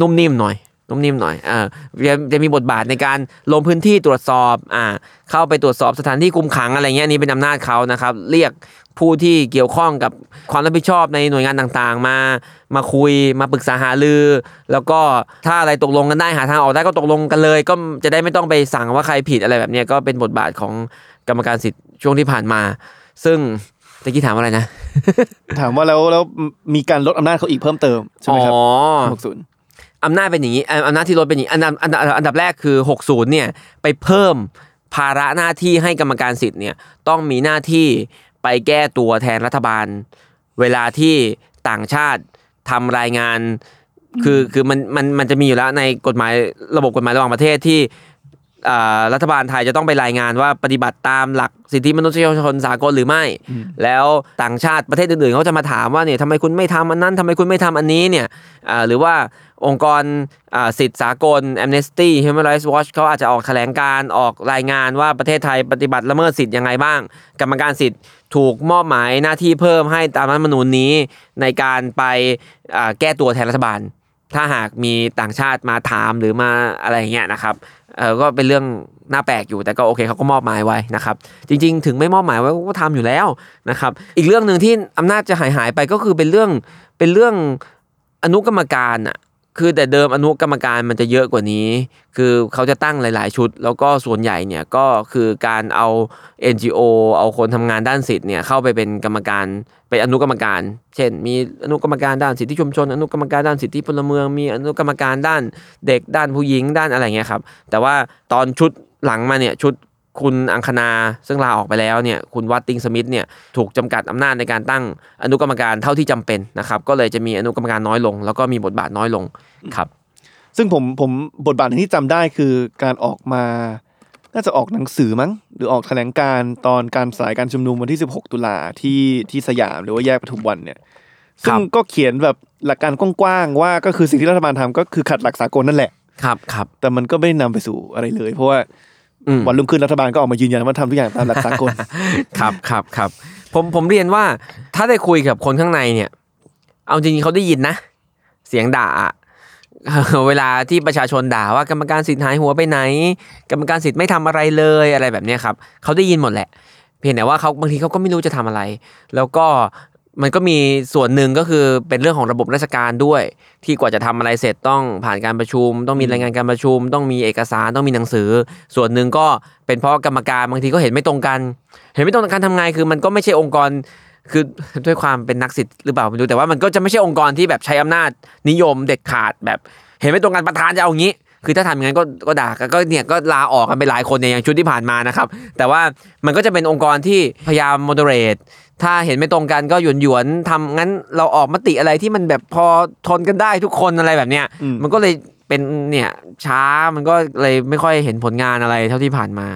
นุ่มนิ่มหน่อย นุ่มนิ่มหน่อยอ่าจะจะมีบทบาทในการลงพื้นที่ตรวจสอบอ่าเข้าไปตรวจสอบสถานที่คุมขังอะไรเงี้ยอันนี่เป็นอำนาจเขานะครับ เรียกผู้ที่เกี่ยวข้องกับความรับผิดชอบในหน่วยงานต่างๆ มามาคุยมาปรึกษาหารือ แล้วก็ถ้าอะไรตกลงกันได้หาทางออกได้ก็ตกลงกันเลย ก็จะได้ไม่ต้องไปสั่งว่าใครผิดอะไรแบบเนี้ยก็เป็นบทบาทของกรรมการสิทธิ์ช่วงที่ผ่านมา ซึ่งตะกี้ถามว่าอะไรนะ ถามว่าแล้วแล้วมีการลดอำนาจเขาอีกเพิ่มเติมใช่ไหมครับอ๋อ60 อำนาจเป็นอย่างนี้อ่าอำนาจที่ลดเป็นอย่างนี้อันดับอันดับอันดับแรกคือ 60เนี่ยไปเพิ่มภาระหน้าที่ให้กรรมการสิทธิ์เนี่ยต้องมีหน้าที่ไปแก้ตัวแทนรัฐบาล เวลาที่ต่างชาติทำรายงาน คือคือมันมันมันจะมีอยู่แล้วในกฎหมายระบบกฎหมายระหว่างประเทศที่อ่ารัฐบาลไทยจะต้องไปรายงานว่าปฏิบัติตามหลักสิทธิมนุษยชนสากลหรือไม่ แล้วต่างชาติประเทศอื่นๆเขาจะมาถามว่าเนี่ยทำไมคุณไม่ทำอันนั้นทำไมคุณไม่ทำอันนี้เนี่ยอ่าหรือว่า องค์กรสิทธิสากล Amnesty Human Rights Watch เขาอาจจะออกแถลงการออกรายงานว่าประเทศไทยปฏิบัติละเมิดสิทธิ์ยังไงบ้าง กรรมการสิทธิ์ถูกมอบหมายหน้าที่เพิ่มให้ตามรัฐธรรมนูญนี้ ในการไปแก้ตัวแทนรัฐบาล ถ้าหากมีต่างชาติมาถามหรือมาอะไรอย่างเงี้ยนะครับก็เป็นเรื่องน่าแปลกอยู่แต่ก็โอเคเขาก็มอบหมายไว้นะครับ จริง ๆ ถึงไม่มอบหมายไว้ก็ทำอยู่แล้วนะครับ อีกเรื่องหนึ่งที่อำนาจจะหายหายไปก็คือเป็นเรื่องเป็นเรื่องอนุกรรมการอะ คือแต่เดิมอนุกรรมการมันจะเยอะกว่านี้ คือเขาจะตั้งหลาย ๆ ชุด แล้วก็ส่วนใหญ่เนี่ยก็คือการเอา NGO เอาคนทำงานด้านสิทธิ์เนี่ยเข้าไปเป็นกรรมการเป็นอนุกรรมการ เช่น มีอนุกรรมการด้านสิทธิชุมชน อนุกรรมการด้านสิทธิพลเมือง มีอนุกรรมการด้านเด็กด้านผู้หญิงด้านอะไรเงี้ยครับ แต่ว่าตอนชุดหลังมาเนี่ยชุด คุณอังคณาซึ่งลาออกไปแล้วเนี่ยคุณวัตติงสมิธเนี่ยถูกจำกัดอำนาจในการตั้งอนุกรรมการเท่าที่จำเป็นนะครับก็เลยจะมีอนุกรรมการน้อยลง แล้วก็มีบทบาทน้อยลงครับซึ่งผมผมบทบาทหนึ่งที่จำได้คือการออกมาน่าจะออกหนังสือมั้ง หรือออกแถลงการณ์ตอนการสลายการชุมนุมวันที่ 16 ตุลาที่ที่สยามหรือว่าแยกปทุมวันเนี่ยซึ่งก็เขียนแบบหลักการกว้างๆว่าก็คือสิ่งที่รัฐบาลทำก็คือขัดหลักสากลนั่นแหละครับครับแต่มันก็ไม่ได้นำไปสู่อะไรเลย เพราะว่าอืม วันรุ่งขึ้นรัฐบาลก็ออกมายืนยันว่าทำทุกอย่างตามหลักสากลครับครับครับผมผมเรียนว่าถ้าได้คุยกับคนข้างในเนี่ย เอาจริงๆเขาได้ยินนะ เสียงด่าอะเวลาที่ประชาชนด่าว่ากรรมการสิทธิ์หายหัวไปไหน กรรมการสิทธิ์ไม่ทำอะไรเลยอะไรแบบเนี้ยครับเขาได้ยินหมดแหละ เพียงแต่ว่าเขาบางทีเขาก็ไม่รู้จะทำอะไร แล้วก็ มันก็มีส่วนหนึ่งก็คือเป็นเรื่องของระบบราชการด้วย ที่กว่าจะทำอะไรเสร็จต้องผ่านการประชุม ต้องมีรายงานการประชุม ต้องมีเอกสารต้องมีหนังสือ ส่วนหนึ่งก็เป็นเพราะกรรมการบางทีก็เห็นไม่ตรงกัน เห็นไม่ตรงกันทำไงคือมันก็ไม่ใช่องค์กรคือด้วยความเป็นนักสิทธิ์หรือเปล่าไม่รู้แต่ว่ามันก็จะไม่ใช่องค์กรที่แบบใช้อำนาจนิยมเด็ดขาดแบบ เห็นไม่ตรงกันประธานจะเอางี้ คือถ้าทำอย่างนั้นก็ก็ด่าก็ก็เนี่ยก็ลาออกกันไปหลายคนเนี่ยอย่างชุดที่ผ่านมานะครับ แต่ว่ามันก็จะเป็นองค์กรที่พยายาม moderate ถ้าเห็นไม่ตรงกันก็หยวนหยวนๆทำงั้นเราออกมติอะไรที่มันแบบพอทนกันได้ทุกคนอะไรแบบเนี้ยอืม มันก็เลยเป็นเนี่ยช้ามันก็เลยไม่ค่อยเห็นผลงานอะไรเท่าที่ผ่านมา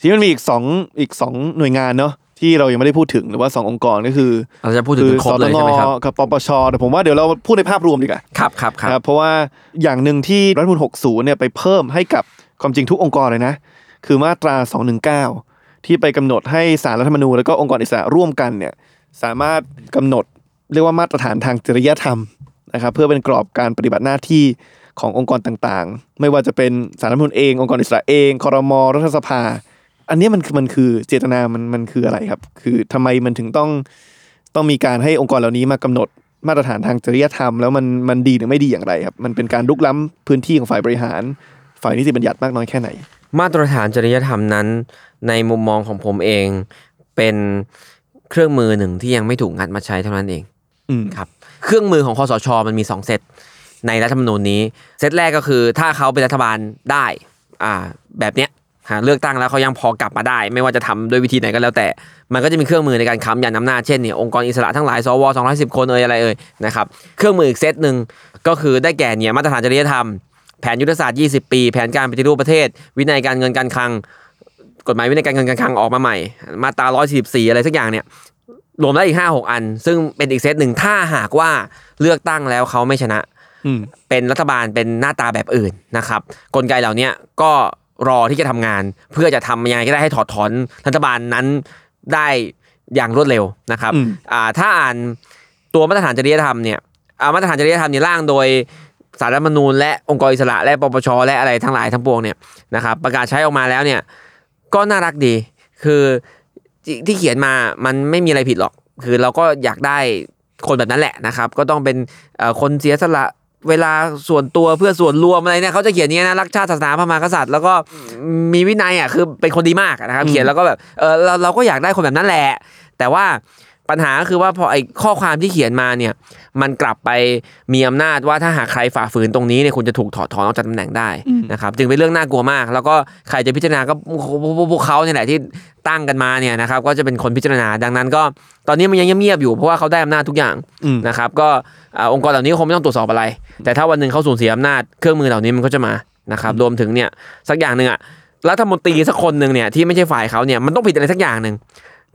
ทีนี้มันมีอีกสองอีกสองหน่วยงานเนาะที่เรายังไม่ได้พูดถึงหรือว่าสององค์กรก็คือเราจะพูดถึงคือครบเลยใช่ไหมครับสตงกับปปชแต่ผมว่าเดี๋ยวเราพูดในภาพรวมดีกว่า ครับครับครับนะครับเพราะว่าอย่างหนึ่งที่รัฐธรรมนูล60 เนี่ยไปเพิ่มให้กับความจริงทุกองค์กรเลยนะ คือมาตรา 219 ที่ไปกำหนดให้สารรัฐธรรมนูญแล้วก็องค์กรอิสระร่วมกันเนี่ยสามารถกำหนดเรียกว่ามาตรฐานทางจริยธรรมนะครับเพื่อเป็นกรอบการปฏิบัติหน้าที่ขององค์กรต่างๆ ไม่ว่าจะเป็นสารรัฐธรรมนูญเององค์กรอิสระเองคอรมอรัฐสภา อันนี้มันมันคือเจตนามันมันคืออะไรครับ คือทำไมมันถึงต้องต้องมีการให้องค์กรเหล่านี้มากำหนดมาตรฐานทางจริยธรรม แล้วมันมันดีหรือไม่ดีอย่างไรครับ มันเป็นการลุกล้ำพื้นที่ของฝ่ายบริหาร ฝ่ายนิติบัญญัติมากน้อยแค่ไหน มาตรฐานจริยธรรมนั้น ในมุมมองของผมเองเป็นเครื่องมือหนึ่งที่ยังไม่ถูกงัดมาใช้เท่านั้นเองอืมครับเครื่องมือของคอสชมันมี2เซตในรัฐธรรมนูญนี้ เซตแรกก็คือถ้าเขาเป็นรัฐบาลได้อ่าแบบเนี้ยหาเลือกตั้งแล้วเขายังพอกลับมาได้ ไม่ว่าจะทำด้วยวิธีไหนก็แล้วแต่ มันก็จะมีเครื่องมือในการค้ำยันอำนาจเช่นเนี่ยองค์กรอิสระทั้งหลายสว210 คนเอ่ยอะไรเอ่ยนะครับเครื่องมืออีกเซตหนึ่งก็คือได้แก่เนี่ยมาตรฐานจริยธรรม แผนยุทธศาสตร์ 20 ปี แผนการปฏิรูปประเทศ วินัยการเงินการคลัง กฎหมายวินัยการเงินการคลังออกมาใหม่ มาตรา 144 อะไรสักอย่างเนี่ยรวมแล้วอีก 5 6 อัน ซึ่งเป็นอีกเซตหนึ่งถ้าหากว่าเลือกตั้งแล้วเขาไม่ชนะอืมเป็นรัฐบาลเป็นหน้าตาแบบอื่นนะครับ กลไกเหล่านี้ก็รอที่จะทำงาน เพื่อจะทำยังไงก็ได้ให้ถอดถอนรัฐบาลนั้นได้อย่างรวดเร็วนะครับอืมอ่าถ้าอ่านตัวมาตรฐานจริยธรรมเนี่ยอ่ามาตรฐานจริยธรรมเนี่ยร่างโดยสารรัฐธรรมนูญและองค์กรอิสระและปปชและอะไรทั้งหลายทั้งปวงเนี่ยนะครับประกาศใช้ออกมาแล้วเนี่ย ก็น่ารักดี คือที่ที่เขียนมามันไม่มีอะไรผิดหรอก คือเราก็อยากได้คนแบบนั้นแหละนะครับ ก็ต้องเป็นคนเสียสละเวลาส่วนตัวเพื่อส่วนรวมอะไรเนี่ยเขาจะเขียนอย่างนี้นะรักชาติศาสนาพระมหากษัตริย์แล้วก็มีวินัยอะคือเป็นคนดีมากนะครับ เขียนแล้วก็แบบเออเราเราก็อยากได้คนแบบนั้นแหละ แต่ว่า ปัญหาก็คือว่าพอไอ้ข้อความที่เขียนมาเนี่ย มันกลับไปมีอำนาจว่าถ้าหากใครฝ่าฝืนตรงนี้เนี่ยคุณจะถูกถอดถอนออกจากตำแหน่งได้นะครับ จึงเป็นเรื่องน่ากลัวมาก แล้วก็ใครจะพิจารณาก็พวกเขาเนี่ยแหละที่ตั้งกันมาเนี่ยนะครับ ก็จะเป็นคนพิจารณาดังนั้นก็ตอนนี้มันยังเงียบๆอยู่เพราะว่าเขาได้อำนาจทุกอย่างอืมนะครับ ก็อ่าองค์กรเหล่านี้คงไม่ต้องตรวจสอบอะไร แต่ถ้าวันหนึ่งเขาสูญเสียอำนาจเครื่องมือเหล่านี้มันก็จะมานะครับ รวมถึงเนี่ยสักอย่างหนึ่งอะรัฐมนตรีสักคนหนึ่งเนี่ยที่ไม่ใช่ฝ่ายเขาเนี่ยมันต้องผิดอะไรสักอย่างหนึ่ง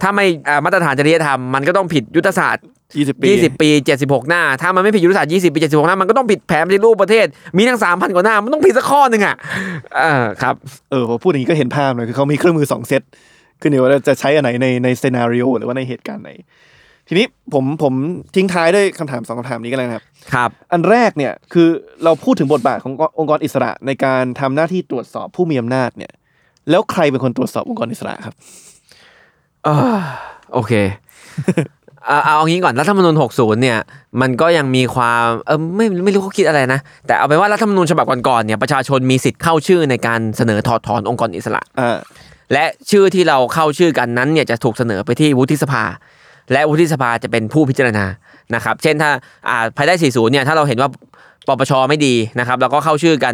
ถ้าไม่อ่ามาตรฐานจริยธรรมมันก็ต้องผิดยุทธศาสตร์ 20 ปี 20 ปี 76 หน้า ถ้ามันไม่ผิดยุทธศาสตร์ 20 ปี 76 หน้า มันก็ต้องผิดแผนปฏิรูปประเทศ มีทั้ง 3,000 กว่าหน้า มันต้องผิดสักข้อหนึ่งอะเออครับ เออพอพูดอย่างนี้ก็เห็นภาพเลยคือเขามีเครื่องมือสองเซตขึ้นอยู่ว่าจะใช้อันไหนในในซีนารีโอหรือว่าในเหตุการณ์ไหน ทีนี้ผมผมทิ้งท้ายด้วยคำถามสองคำถามนี้กันเลยนะครับ ครับ อันแรกเนี่ยคือเราพูดถึงบทบาทขององค์กรอิสระในการทำหน้าที่ตรวจสอบผู้มีอำนาจเนี่ย แล้วใครเป็นคนตรวจสอบองค์กรอิสระครับเออ โอเคเอาเอาเอางี้ก่อนรัฐธรรมนูญ60 เนี่ย มันก็ยังมีความเออไม่ไม่รู้เขาคิดอะไรนะ แต่เอาเป็นว่ารัฐธรรมนูญฉบับก่อนๆเนี่ยประชาชนมีสิทธิ์เข้าชื่อในการเสนอถอดถอนองค์กรอิสระอ่าและชื่อที่เราเข้าชื่อกันนั้นเนี่ยจะถูกเสนอไปที่วุฒิสภา และวุฒิสภาจะเป็นผู้พิจารณานะครับ เช่นถ้าอ่าภายใต้ 40 เนี่ยถ้าเราเห็นว่าปปชไม่ดีนะครับแล้วก็เข้าชื่อกัน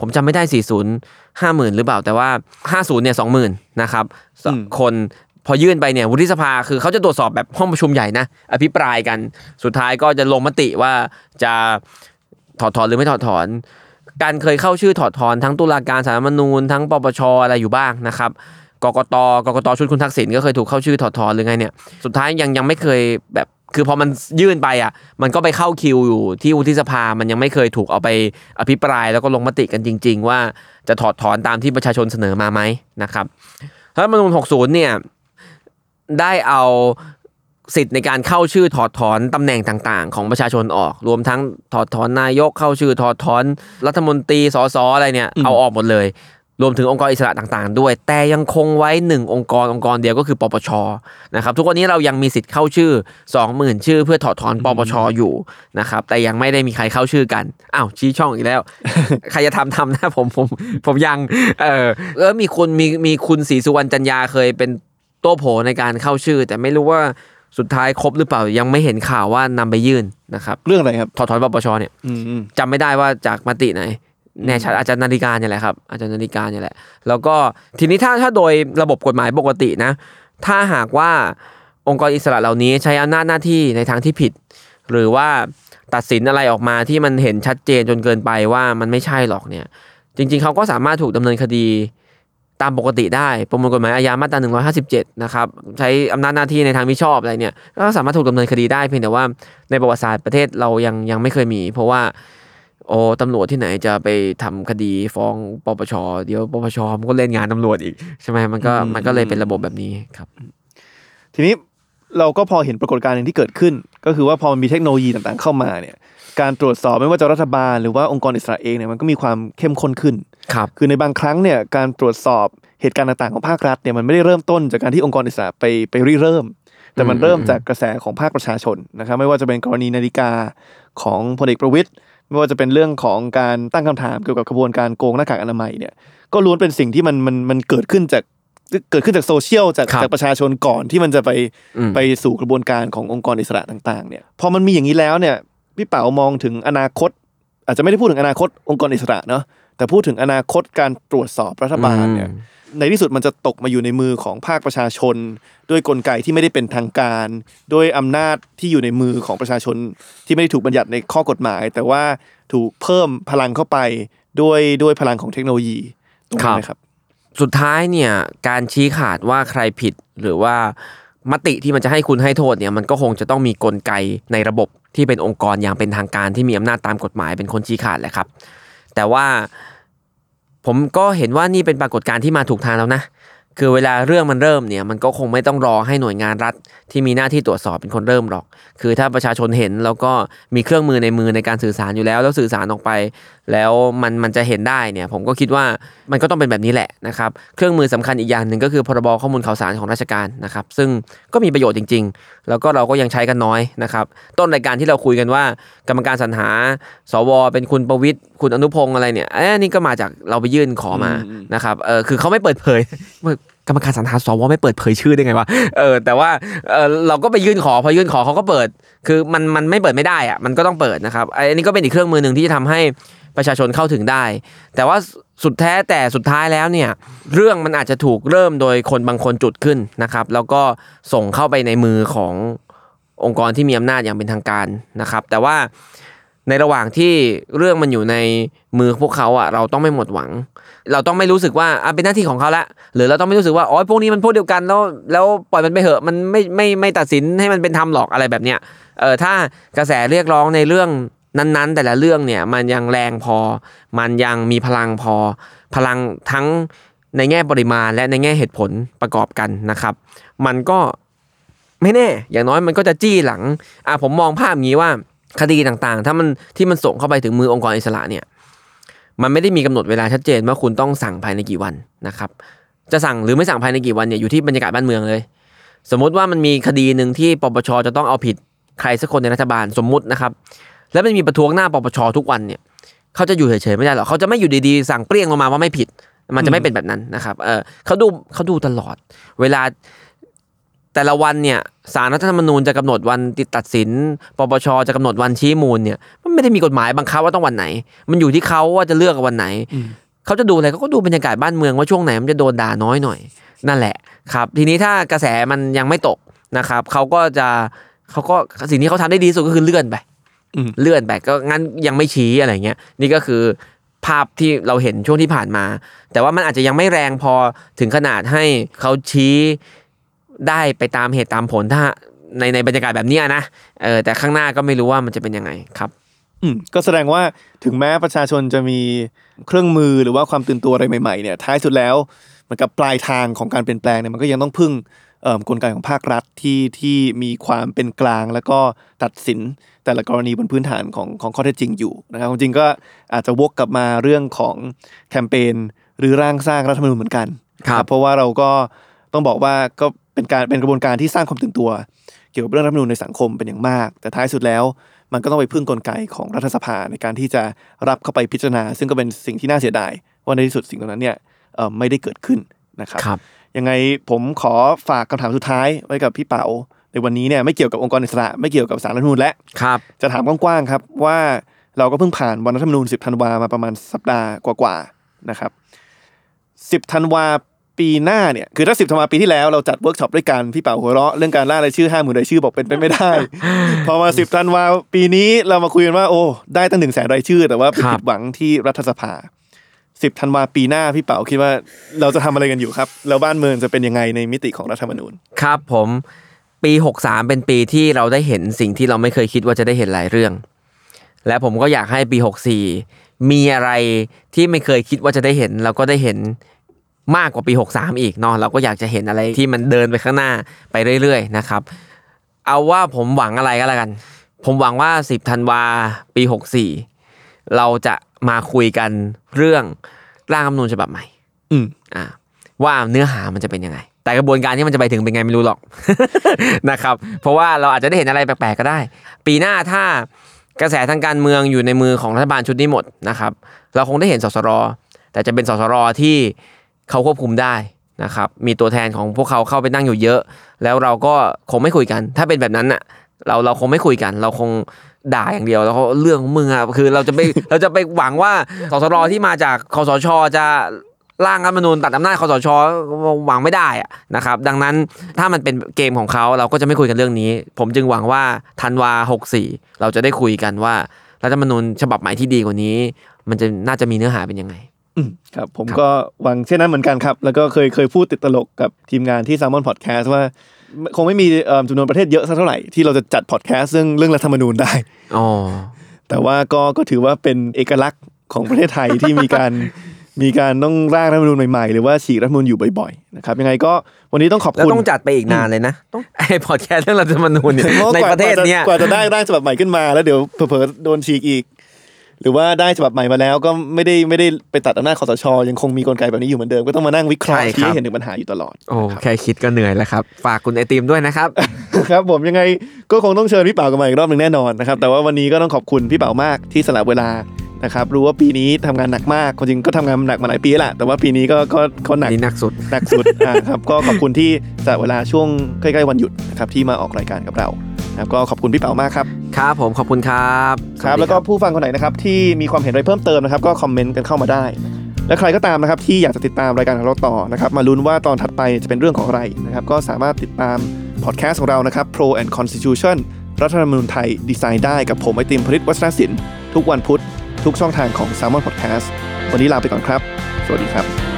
ผมจำไม่ได้ 40 50,000 หรือเปล่าแต่ว่า 50 เนี่ย 20,000 นะครับสอืมคน พอยื่นไปเนี่ยวุฒิสภาคือเขาจะตรวจสอบแบบห้องประชุมใหญ่นะอภิปรายกันสุดท้ายก็จะลงมติว่าจะถอดถอนหรือไม่ถอดถอน การเคยเข้าชื่อถอดถอนทั้งตุลาการสารมนูญทั้งปปชอะไรอยู่บ้างนะครับกกตกกตชุดคุณทักษิณก็เคยถูกเข้าชื่อถอดถอนหรือไงเนี่ยสุดท้ายยังยังไม่เคยแบบคือพอมันยื่นไปอะ มันก็ไปเข้าคิวอยู่ที่วุฒิสภา มันยังไม่เคยถูกเอาไปอภิปรายแล้วก็ลงมติกันจริง ๆ ว่าจะถอดถอนตามที่ประชาชนเสนอมาไหมนะครับรัฐมนูญ60 เนี่ย ได้เอาสิทธิ์ในการเข้าชื่อถอดถอนตำแหน่งต่างๆ ของประชาชนออก รวมทั้งถอดถอนนายกเข้าชื่อถอดถอนรัฐมนตรีสสอะไรเนี่ยเอาออกหมดเลย รวมถึงองค์กรอิสระต่างๆ ด้วย แต่ยังคงไว้หนึ่งองค์กรองค์กรเดียวก็คือปปชนะครับทุกวันนี้เรายังมีสิทธิ์เข้าชื่อ 20,000 ชื่อ เพื่อถอดถอนปปชอยู่นะครับแต่ยังไม่ได้มีใครเข้าชื่อกันอ้าวชี้ช่องอีกแล้วใครจะทำทำนะผมผมผมยังเออเออมีคุณมีมีคุณศรีสุวรรณจันยาเคยเป็น โต้โผในการเข้าชื่อ แต่ไม่รู้ว่าสุดท้ายครบหรือเปล่ายังไม่เห็นข่าวว่านำไปยื่นนะครับเรื่องอะไรครับถอดถอนปปชเนี่ยอืมอืมจำไม่ได้ว่าจากมติไหนแน่ชัดอาจจะนาฬิกาเนี่ยแหละครับอาจจะนาฬิกาเนี่ยแหละ แล้วก็ทีนี้ถ้าถ้าโดยระบบกฎหมายปกตินะ ถ้าหากว่าองค์กรอิสระเหล่านี้ใช้อำนาจหน้าที่ในทางที่ผิด หรือว่าตัดสินอะไรออกมาที่มันเห็นชัดเจนจนเกินไปว่ามันไม่ใช่หรอกเนี่ย จริง ๆเขาก็สามารถถูกดำเนินคดี ตามปกติได้ ประมวลกฎหมายอาญามาตรา157 นะครับ ใช้อำนาจหน้าที่ในทางมิชอบอะไรเนี่ย ก็สามารถถูกดำเนินคดีได้เพียงแต่ว่าในประวัติศาสตร์ประเทศเรายังยังไม่เคยมี เพราะว่าโอ้ตำรวจที่ไหนจะไปทำคดีฟ้องปปช เดี๋ยวปปชมันก็เล่นงานตำรวจอีกใช่ไหมมันก็อืมมันก็เลยเป็นระบบแบบนี้ครับ ทีนี้เราก็พอเห็นปรากฏการณ์หนึ่งที่เกิดขึ้น ก็คือว่าพอมันมีเทคโนโลยีต่างๆเข้ามาเนี่ย การตรวจสอบไม่ว่าจะรัฐบาลหรือว่าองค์กรอิสระเองเนี่ยมันก็มีความเข้มข้นขึ้น ครับคือในบางครั้งเนี่ยการตรวจสอบเหตุการณ์ต่างๆของภาครัฐเนี่ยมันไม่ได้เริ่มต้นจากการที่องค์กรอิสระไปไปริเริ่ม แต่มันอืมเริ่มจากกระแสของภาคประชาชนนะครับไม่ว่าจะเป็นกรณีนาฬิกาของพลเอกประวิตยไม่ว่าจะเป็นเรื่องของการตั้งคำถามเกี่ยวกับกระบวนการโกงหน้ากากอนามัยเนี่ยก็ล้วนเป็นสิ่งที่มันมันมันเกิดขึ้นจากเกิดขึ้นจากโซเชียลจากครับจากประชาชนก่อนที่มันจะไปอืมไปสู่กระบวนการขององค์กรอิสระต่างๆเนี่ยพอมันมีอย่างนี้แล้วเนี่ยพี่เป๋ามองถึงอนาคต อาจจะไม่ได้พูดถึงอนาคตองค์กรอิสระเนาะ แต่พูดถึงอนาคตการตรวจสอบรัฐบาลเนี่ยอืมในที่สุดมันจะตกมาอยู่ในมือของภาคประชาชน ด้วยกลไกที่ไม่ได้เป็นทางการ ด้วยอำนาจที่อยู่ในมือของประชาชน ที่ไม่ได้ถูกบัญญัติในข้อกฎหมาย แต่ว่าถูกเพิ่มพลังเข้าไปด้วยด้วยพลังของเทคโนโลยีตรงนี้นะครับ สุดท้ายเนี่ยการชี้ขาดว่าใครผิดหรือว่ามติที่มันจะให้คุณให้โทษเนี่ยมันก็คงจะต้องมีกลไกในระบบที่เป็นองค์กรอย่างเป็นทางการที่มีอำนาจตามกฎหมายเป็นคนชี้ขาดแหละครับ แต่ว่าผมก็เห็นว่านี่เป็นปรากฏการณ์ที่มาถูกทางแล้วนะ คือเวลาเรื่องมันเริ่มเนี่ย มันก็คงไม่ต้องรอให้หน่วยงานรัฐ ที่มีหน้าที่ตรวจสอบเป็นคนเริ่มหรอก คือถ้าประชาชนเห็นแล้วก็มีเครื่องมือในมือในการสื่อสารอยู่แล้ว แล้วสื่อสารออกไป แล้วมันมันจะเห็นได้เนี่ยผมก็คิดว่ามันก็ต้องเป็นแบบนี้แหละนะครับเครื่องมือสำคัญอีกอย่างหนึ่งก็คือพรบข้อมูลข่าวสารของราชการนะครับซึ่งก็มีประโยชน์จริง ๆ แล้วก็เราก็ยังใช้กันน้อยนะครับต้นรายการที่เราคุยกันว่า กรรมการสรรหา สว เป็นคุณประวิทย์คุณอนุพงศ์อะไรเนี่ยเอ้ยนี่ก็มาจากเราไปยื่นขอมาอืมนะครับเออคือเขาไม่เปิดเผยกรรมการสรรหาสวไม่เปิดเผยชื่อได้ไงวะ เออแต่ว่าเออเราก็ไปยื่นขอพอยื่นขอเขาก็เปิด คือมันมันไม่เปิดไม่ได้อะมันก็ต้องเปิดนะครับไอ้นี่ก็เป็นอีกเครื่องมือหนึ่งที่จะทำให้ ประชาชนเข้าถึงได้ แต่ว่าสุดแท้แต่สุดท้ายแล้วเนี่ยเรื่องมันอาจจะถูกเริ่มโดยคนบางคนจุดขึ้นนะครับ แล้วก็ส่งเข้าไปในมือขององค์กรที่มีอำนาจอย่างเป็นทางการนะครับ แต่ว่าในระหว่างที่เรื่องมันอยู่ในมือพวกเขาอะเราต้องไม่หมดหวัง เราต้องไม่รู้สึกว่าอะเป็นหน้าที่ของเขาละหรือเราต้องไม่รู้สึกว่าอ๋อพวกนี้มันพวกเดียวกันแล้วแล้วปล่อยมันไปเหอะมันไม่ไม่ไม่ตัดสินให้มันเป็นธรรมหรอกอะไรแบบเนี้ยเออถ้ากระแสเรียกร้องในเรื่อง นั้นๆ แต่ละเรื่องเนี่ยมันยังแรงพอ มันยังมีพลังพอ พลังทั้งในแง่ปริมาณและในแง่เหตุผลประกอบกันนะครับ มันก็ไม่แน่ อย่างน้อยมันก็จะจี้หลังอะผมมองภาพงนี้ว่าคดีต่างๆ ถ้ามันที่มันส่งเข้าไปถึงมือองค์กรอิสระเนี่ย มันไม่ได้มีกำหนดเวลาชัดเจนว่าคุณต้องสั่งภายในกี่วันนะครับ จะสั่งหรือไม่สั่งภายในกี่วันเนี่ยอยู่ที่บรรยากาศบ้านเมืองเลย สมมุติว่ามันมีคดีหนึ่งที่ปปชจะต้องเอาผิดใครสักคนในรัฐบาลสมมุตินะครับ แล้วมันมีประท้วงหน้าปปชทุกวันเนี่ยเขาจะอยู่เฉยๆไม่ได้หรอกเขาจะไม่อยู่ดีๆสั่งเปรี้ยงลงมาว่าไม่ผิด มันจะไม่เป็นแบบนั้นนะครับเออเขาดูเขาดูตลอด เวลาแต่ละวันเนี่ยสารรัฐธรรมนูญจะกำหนดวันติดตัดสินปปชจะกำหนดวันชี้มูลเนี่ย มันไม่ได้มีกฎหมายบังคับว่าต้องวันไหน มันอยู่ที่เขาว่าจะเลือกวันไหนเขาจะดูอะไรเขาก็ดูบรรยากาศบ้านเมืองว่าช่วงไหนมันจะโดนด่าน้อยหน่อย นั่นแหละครับ ทีนี้ถ้ากระแสมันยังไม่ตกนะครับเขาก็จะเขาก็สิ่งที่เขาทำได้ดีที่สุดก็คือเลื่อนไปอืม เลื่อนไปก็งั้นยังไม่ชี้อะไรเงี้ยนี่ก็คือภาพที่เราเห็นช่วงที่ผ่านมา แต่ว่ามันอาจจะยังไม่แรงพอถึงขนาดให้เขาชี้ได้ไปตามเหตุตามผลถ้าในในบรรยากาศแบบเนี้ยนะเออแต่ข้างหน้าก็ไม่รู้ว่ามันจะเป็นยังไงครับอืมก็แสดงว่าถึงแม้ประชาชนจะมีเครื่องมือหรือว่าความตื่นตัวอะไรใหม่ๆเนี่ยท้ายสุดแล้วเหมือนกับปลายทางของการเปลี่ยนแปลงเนี่ยมันก็ยังต้องพึ่งเอ่อ กลไกของภาครัฐที่ที่มีความเป็นกลาง แล้วก็ตัดสินแต่ละกรณีบนพื้นฐานของของข้อเท็จจริงอยู่นะครับจริงๆก็อาจจะวกกลับมาเรื่องของแคมเปญหรือร่างสร้างรัฐธรรมนูญเหมือนกันครับเพราะว่าเราก็ต้องบอกว่าก็เป็นการเป็นกระบวนการที่สร้างความตื่นตัว เกี่ยวกับเรื่องรัฐธรรมนูญในสังคมเป็นอย่างมาก แต่ท้ายสุดแล้วมันก็ต้องไปพึ่งกลไกของรัฐสภาในการที่จะรับเข้าไปพิจารณา ซึ่งก็เป็นสิ่งที่น่าเสียดายว่าในที่สุดสิ่งตรงนั้นเนี่ยเอ่อไม่ได้เกิดขึ้นนะครับครับ ยังไงผมขอฝากคำถามสุดท้ายไว้กับพี่เป๋าในวันนี้เนี่ยไม่เกี่ยวกับองค์กรอิสระไม่เกี่ยวกับสารรัฐธรรมนูญและครับจะถามกว้างๆครับว่าเราก็เพิ่งผ่านวันรัฐธรรมนูญ10ธันวามาประมาณสัปดาห์กว่าๆนะครับ10ธันวาปีหน้าเนี่ยคือถ้าสิบธันวาปีที่แล้วเราจัดเวิร์กช็อปด้วยกันพี่เป๋าหัวเราะเรื่องการล่ารายชื่อห้าหมื่นรายชื่อบอกเป็นไปไม่ได้ พอมาสิบธันวาปีนี้เรามาคุยกันว่าโอ้ได้ตั้งหนึ่งแสนรายชื่อ แต่ว่าไปครับผิดหวังที่รัฐสภา สิบธันวาปีหน้าพี่เป๋าคิดว่าเราจะทำอะไรกันอยู่ครับ แล้วบ้านเมืองจะเป็นยังไงในมิติของรัฐธรรมนูญครับผมปี 63 เป็นปีที่เราได้เห็นสิ่งที่เราไม่เคยคิดว่าจะได้เห็นหลายเรื่อง และผมก็อยากให้ปี 64 มีอะไรที่ไม่เคยคิดว่าจะได้เห็น เราก็ได้เห็นมากกว่าปี 63 อีกเนาะเราก็อยากจะเห็นอะไรที่มันเดินไปข้างหน้าไปเรื่อยๆนะครับ เอาว่าผมหวังอะไรก็แล้วกัน ผมหวังว่า 10ธันวาปี 64 เราจะ มาคุยกันเรื่องร่างรัฐธรรมนูญฉบับใหม่ อืมอ่า ว่าเนื้อหามันจะเป็นยังไง แต่กระบวนการที่มันจะไปถึงเป็นไงไม่รู้หรอกนะครับ เพราะว่าเราอาจจะได้เห็นอะไรแปลกๆก็ได้ ปีหน้าถ้ากระแสทางการเมืองอยู่ในมือของรัฐบาลชุดนี้หมดนะครับ เราคงได้เห็นสสร แต่จะเป็นสสรที่เขาควบคุมได้นะครับ มีตัวแทนของพวกเขาเข้าไปนั่งอยู่เยอะ แล้วเราก็คงไม่คุยกัน ถ้าเป็นแบบนั้นน่ะ เราเราคงไม่คุยกัน เราคง ด่าอย่างเดียวแล้วก็เรื่องของมึงอะคือเราจะไปเราจะไปหวังว่าสสรที่มาจากคอสชจะร่างรัฐธรรมนูญตัดอำนาจคอสชหวังไม่ได้อะนะครับ ดังนั้นถ้ามันเป็นเกมของเขาเราก็จะไม่คุยกันเรื่องนี้ ผมจึงหวังว่าธันวา64 เราจะได้คุยกันว่ารัฐธรรมนูญฉบับใหม่ที่ดีกว่านี้ มันจะน่าจะมีเนื้อหาเป็นยังไงอืม ครับผมครับก็หวังเช่นนั้นเหมือนกันครับ แล้วก็เคยเคยพูดติดตลกกับทีมงานที่ s ซ l m o n Podcast ว่า คงไม่มีเอิ่มจำนวนประเทศเยอะสักเท่าไหร่ที่เราจะจัดพอดแคสต์เรื่องเรื่องรัฐธรรมนูญได้อ๋อแต่ว่าก็ก็ถือว่าเป็นเอกลักษณ์ของประเทศไทยที่มีการมีการต้องร่างรัฐธรรมนูญใหม่ๆ หรือว่าฉีกรัฐธรรมนูญอยู่บ่อยๆนะครับยังไงก็วันนี้ต้องขอบแล้วคุณต้องจัดไปอีกนานเลยนะต้องไอ้พอดแคสต์เรื่องรัฐธรรมนูญเนี่ยพาในประเทศเนี้ยกว่าจะได้ร่างฉบับใหม่ขึ้นมาแล้วเดี๋ยวเผลอๆโดนฉีกอีก หรือว่าได้ฉบับใหม่มาแล้วก็ไม่ได้ไม่ได้ไปตัดอำนาจคอสชยังคงมีกลไกแบบนี้อยู่เหมือนเดิมก็ต้องมานั่งวิเคราะห์ใช่ครับชี้ให้เห็นถึงปัญหาอยู่ตลอดโอ้แค่คิดก็เหนื่อยแล้วครับ ฝากคุณไอติมด้วยนะครับครับผมยังไงก็คงต้องเชิญพี่เป๋ากันมาอีกรอบหนึ่งแน่นอนนะครับแต่ว่าวันนี้ก็ต้องขอบคุณพี่เป๋ามากที่สละเวลานะครับรู้ว่าปีนี้ทำงานหนักมากความจริงก็ทำงานหนักมาหลายปีแล้วแหละแต่ว่าปีนี้ก็ก็ก็หนักนี่หนักสุดหนักสุดอ่าครับก็ขอบคุณที่สละเวลาช่วงใกล้ๆวันหยุดนะครับที่มาออกรายการกับเรา นะครับก็ขอบคุณพี่เป๋ามากครับ ครับผมขอบคุณครับครับสสดีแล้วก็ผู้ฟังคนไหนนะครับที่มีความเห็นอะไรเพิ่มเติมนะครับก็คอมเมนต์กันเข้ามาได้ และใครก็ตามนะครับที่อยากจะติดตามรายการของเราต่อนะครับมาลุ้นว่าตอนถัดไปจะเป็นเรื่องของอะไรนะครับก็สามารถติดตามพอดแคสต์ของเรานะครับ Pro and Constitution รัฐธรรมนูญไทยดีไซน์ได้กับผมไอติมพริตวัฒนศิลป์ทุกวันพุธทุกช่องทางของ s ซ l m o n Podcast วันนี้ลาไปก่อนครับ สวัสดีครับ